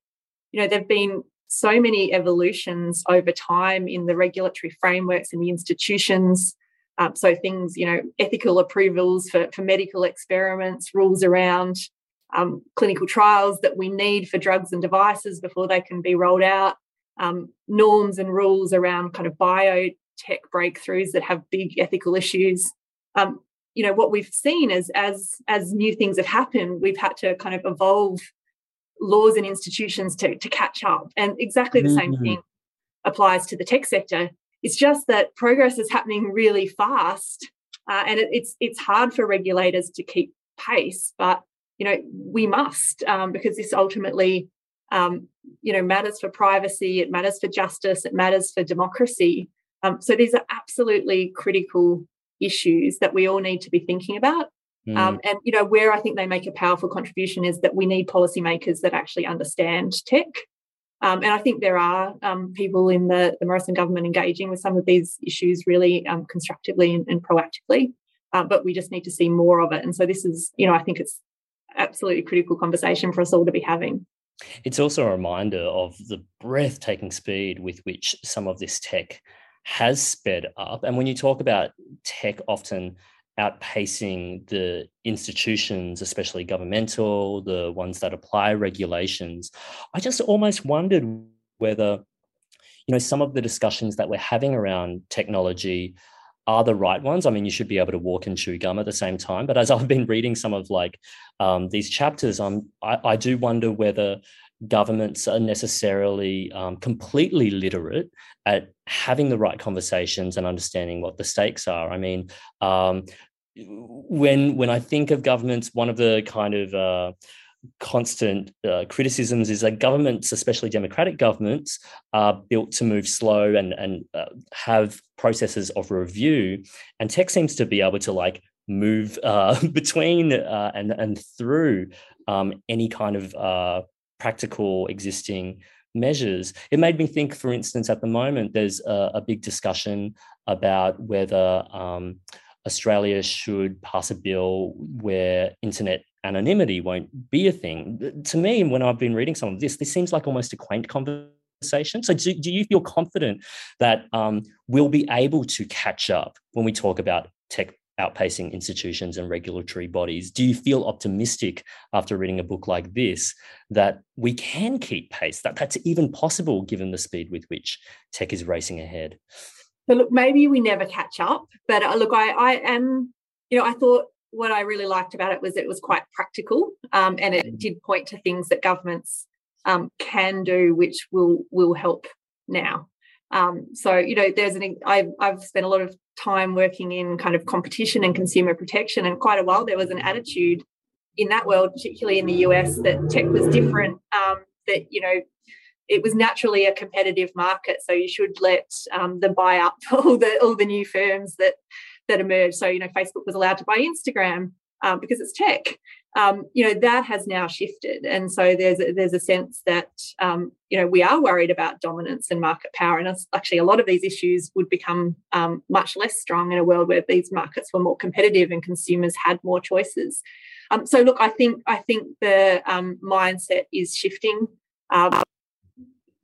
you know, there have been so many evolutions over time in the regulatory frameworks and the institutions. Um, so things, you know, ethical approvals for, for medical experiments, rules around um, clinical trials that we need for drugs and devices before they can be rolled out, um, norms and rules around kind of biotech breakthroughs that have big ethical issues. Um, you know what we've seen is as as new things have happened we've had to kind of evolve laws and institutions to, to catch up and exactly the mm-hmm. same thing applies to the tech sector it's just that progress is happening really fast uh, and it, it's it's hard for regulators to keep pace but you know we must um, because this ultimately um, you know matters for privacy it matters for justice it matters for democracy um, so these are absolutely critical issues that we all need to be thinking about. Mm. Um, and you know where I think they make a powerful contribution is that we need policymakers that actually understand tech. Um, and I think there are um, people in the, the Morrison government engaging with some of these issues really um, constructively and, and proactively. Uh, but we just need to see more of it. And so this is, you know, I think it's absolutely critical conversation for us all to be having. It's also a reminder of the breathtaking speed with which some of this tech has sped up. And when you talk about tech often outpacing the institutions, especially governmental, the ones that apply regulations, I just almost wondered whether, you know, some of the discussions that we're having around technology are the right ones. I mean, you should be able to walk and chew gum at the same time. But as [laughs] I've been reading some of like um, these chapters, I'm, I, I, do wonder whether governments are necessarily um, completely literate at having the right conversations and understanding what the stakes are. I mean, um, when when I think of governments, one of the kind of uh, constant uh, criticisms is that governments, especially democratic governments, are built to move slow and and uh, have processes of review. And tech seems to be able to like move uh, [laughs] between uh, and and through um, any kind of uh, practical existing measures. It made me think, for instance, at the moment, there's a, a big discussion about whether um, Australia should pass a bill where internet anonymity won't be a thing. To me, when I've been reading some of this, this seems like almost a quaint conversation. So, do, do you feel confident that um, we'll be able to catch up when we talk about tech outpacing institutions and regulatory bodies? Do you feel optimistic after reading a book like this that we can keep pace, that that's even possible given the speed with which tech is racing ahead? So look, maybe we never catch up, but uh, look, I, I am, you know, I thought what I really liked about it was it was quite practical, um, and it mm. did point to things that governments um, can do, which will will help now. Um, so you know, there's an I've I've spent a lot of time working in kind of competition and consumer protection, and quite a while there was an attitude in that world, particularly in the US, that tech was different. Um, that you know it was naturally a competitive market, so you should let um, them buy up [laughs] all the all the new firms that that emerged. So you know, Facebook was allowed to buy Instagram um, because it's tech. Um, you know that has now shifted, and so there's a, there's a sense that um, you know we are worried about dominance and market power, and actually a lot of these issues would become um, much less strong in a world where these markets were more competitive and consumers had more choices. Um, so look, I think I think the mindset is shifting.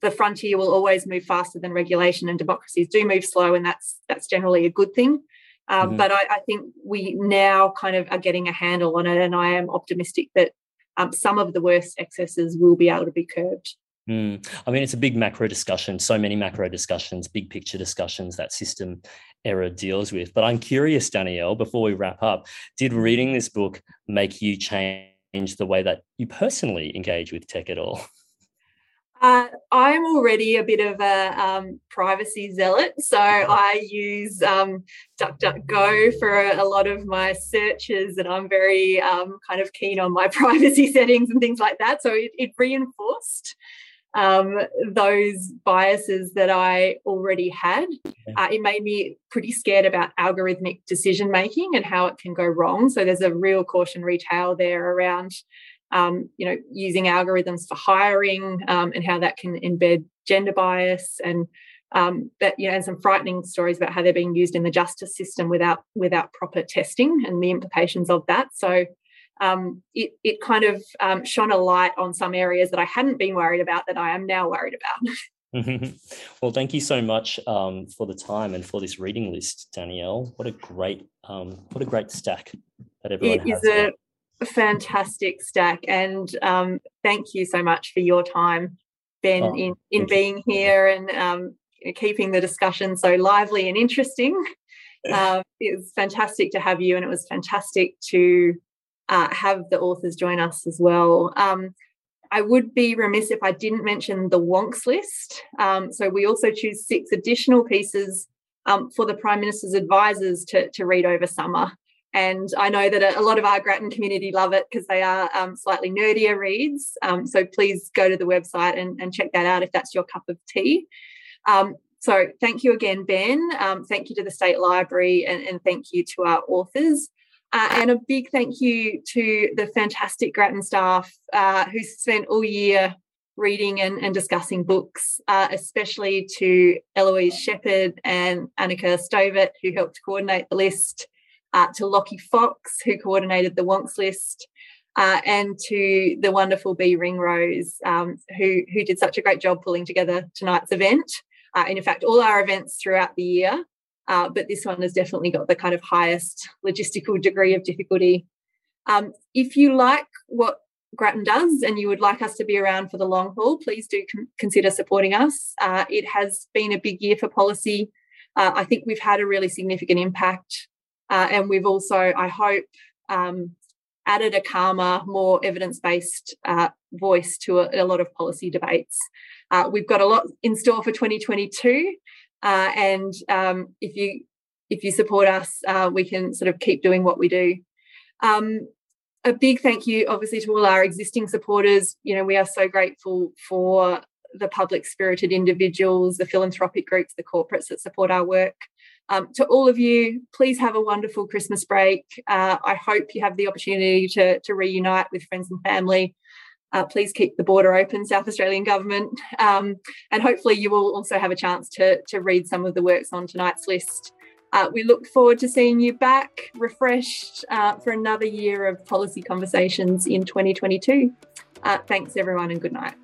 The frontier will always move faster than regulation, and democracies do move slow, and that's that's generally a good thing. Um, mm-hmm. But I, I, think we now kind of are getting a handle on it, and I am optimistic that um, some of the worst excesses will be able to be curbed. Mm. I mean, it's a big macro discussion, so many macro discussions, big picture discussions that system error deals with. But I'm curious, Danielle, before we wrap up, did reading this book make you change the way that you personally engage with tech at all? [laughs] Uh, I'm already a bit of a um, privacy zealot, so I use um, DuckDuckGo for a, a, lot of my searches, and I'm very um, kind of keen on my [laughs] privacy settings and things like that. So it, it reinforced um, those biases that I already had. Uh, it made me pretty scared about algorithmic decision making and how it can go wrong. So there's a real cautionary tale there around um, you know, using algorithms for hiring um, and how that can embed gender bias and um, that you know, and some frightening stories about how they're being used in the justice system without without proper testing and the implications of that. So um, it it kind of um, shone a light on some areas that I hadn't been worried about that I am now worried about. [laughs] [laughs] well, thank you so much um, for the time and for this reading list, Danielle. What a great, um, what a great stack that everyone it has. Is a, fantastic stack. And um, thank you so much for your time, Ben, oh, in, in being you. here and um, keeping the discussion so lively and interesting. [laughs] Um, it was fantastic to have you, and it was fantastic to uh, have the authors join us as well. Um, I would be remiss if I didn't mention the Wonks list. Um, so we also choose six additional pieces um, for the Prime Minister's advisors to, to read over summer. And I know that a lot of our Grattan community love it because they are um, slightly nerdier reads. Um, so please go to the website and, and, check that out if that's your cup of tea. Um, so thank you again, Ben. Um, thank you to the State Library and, and, thank you to our authors. Uh, and a big thank you to the fantastic Grattan staff uh, who spent all year reading and, and discussing books, uh, especially to Eloise Shepherd and Annika Stovett, who helped coordinate the list, uh, to Lockie Fox, who coordinated the Wonks list, uh, and to the wonderful B Ringrose, um, who, who did such a great job pulling together tonight's event. Uh, and in fact, all our events throughout the year, uh, but this one has definitely got the kind of highest logistical degree of difficulty. Um, if you like what Grattan does and you would like us to be around for the long haul, please do com- consider supporting us. Uh, it has been a big year for policy. Uh, I think we've had a really significant impact. Uh, and we've also, I hope, um, added a calmer, more evidence based uh, voice to a, a, lot of policy debates. Uh, we've got a lot in store for 2022. Uh, and um, if you if you support us, we can sort of keep doing what we do. Um, a big thank you, obviously, to all our existing supporters. You know, we are so grateful for the public spirited individuals, the philanthropic groups, the corporates that support our work. Um, to all of you, please have a wonderful Christmas break. Uh, I hope you have the opportunity to, to reunite with friends and family. Uh, please keep the border open, South Australian Government. Um, and hopefully, you will also have a chance to, to read some of the works on tonight's list. Uh, we look forward to seeing you back refreshed uh, for another year of policy conversations in 2022. Uh, thanks, everyone, and good night.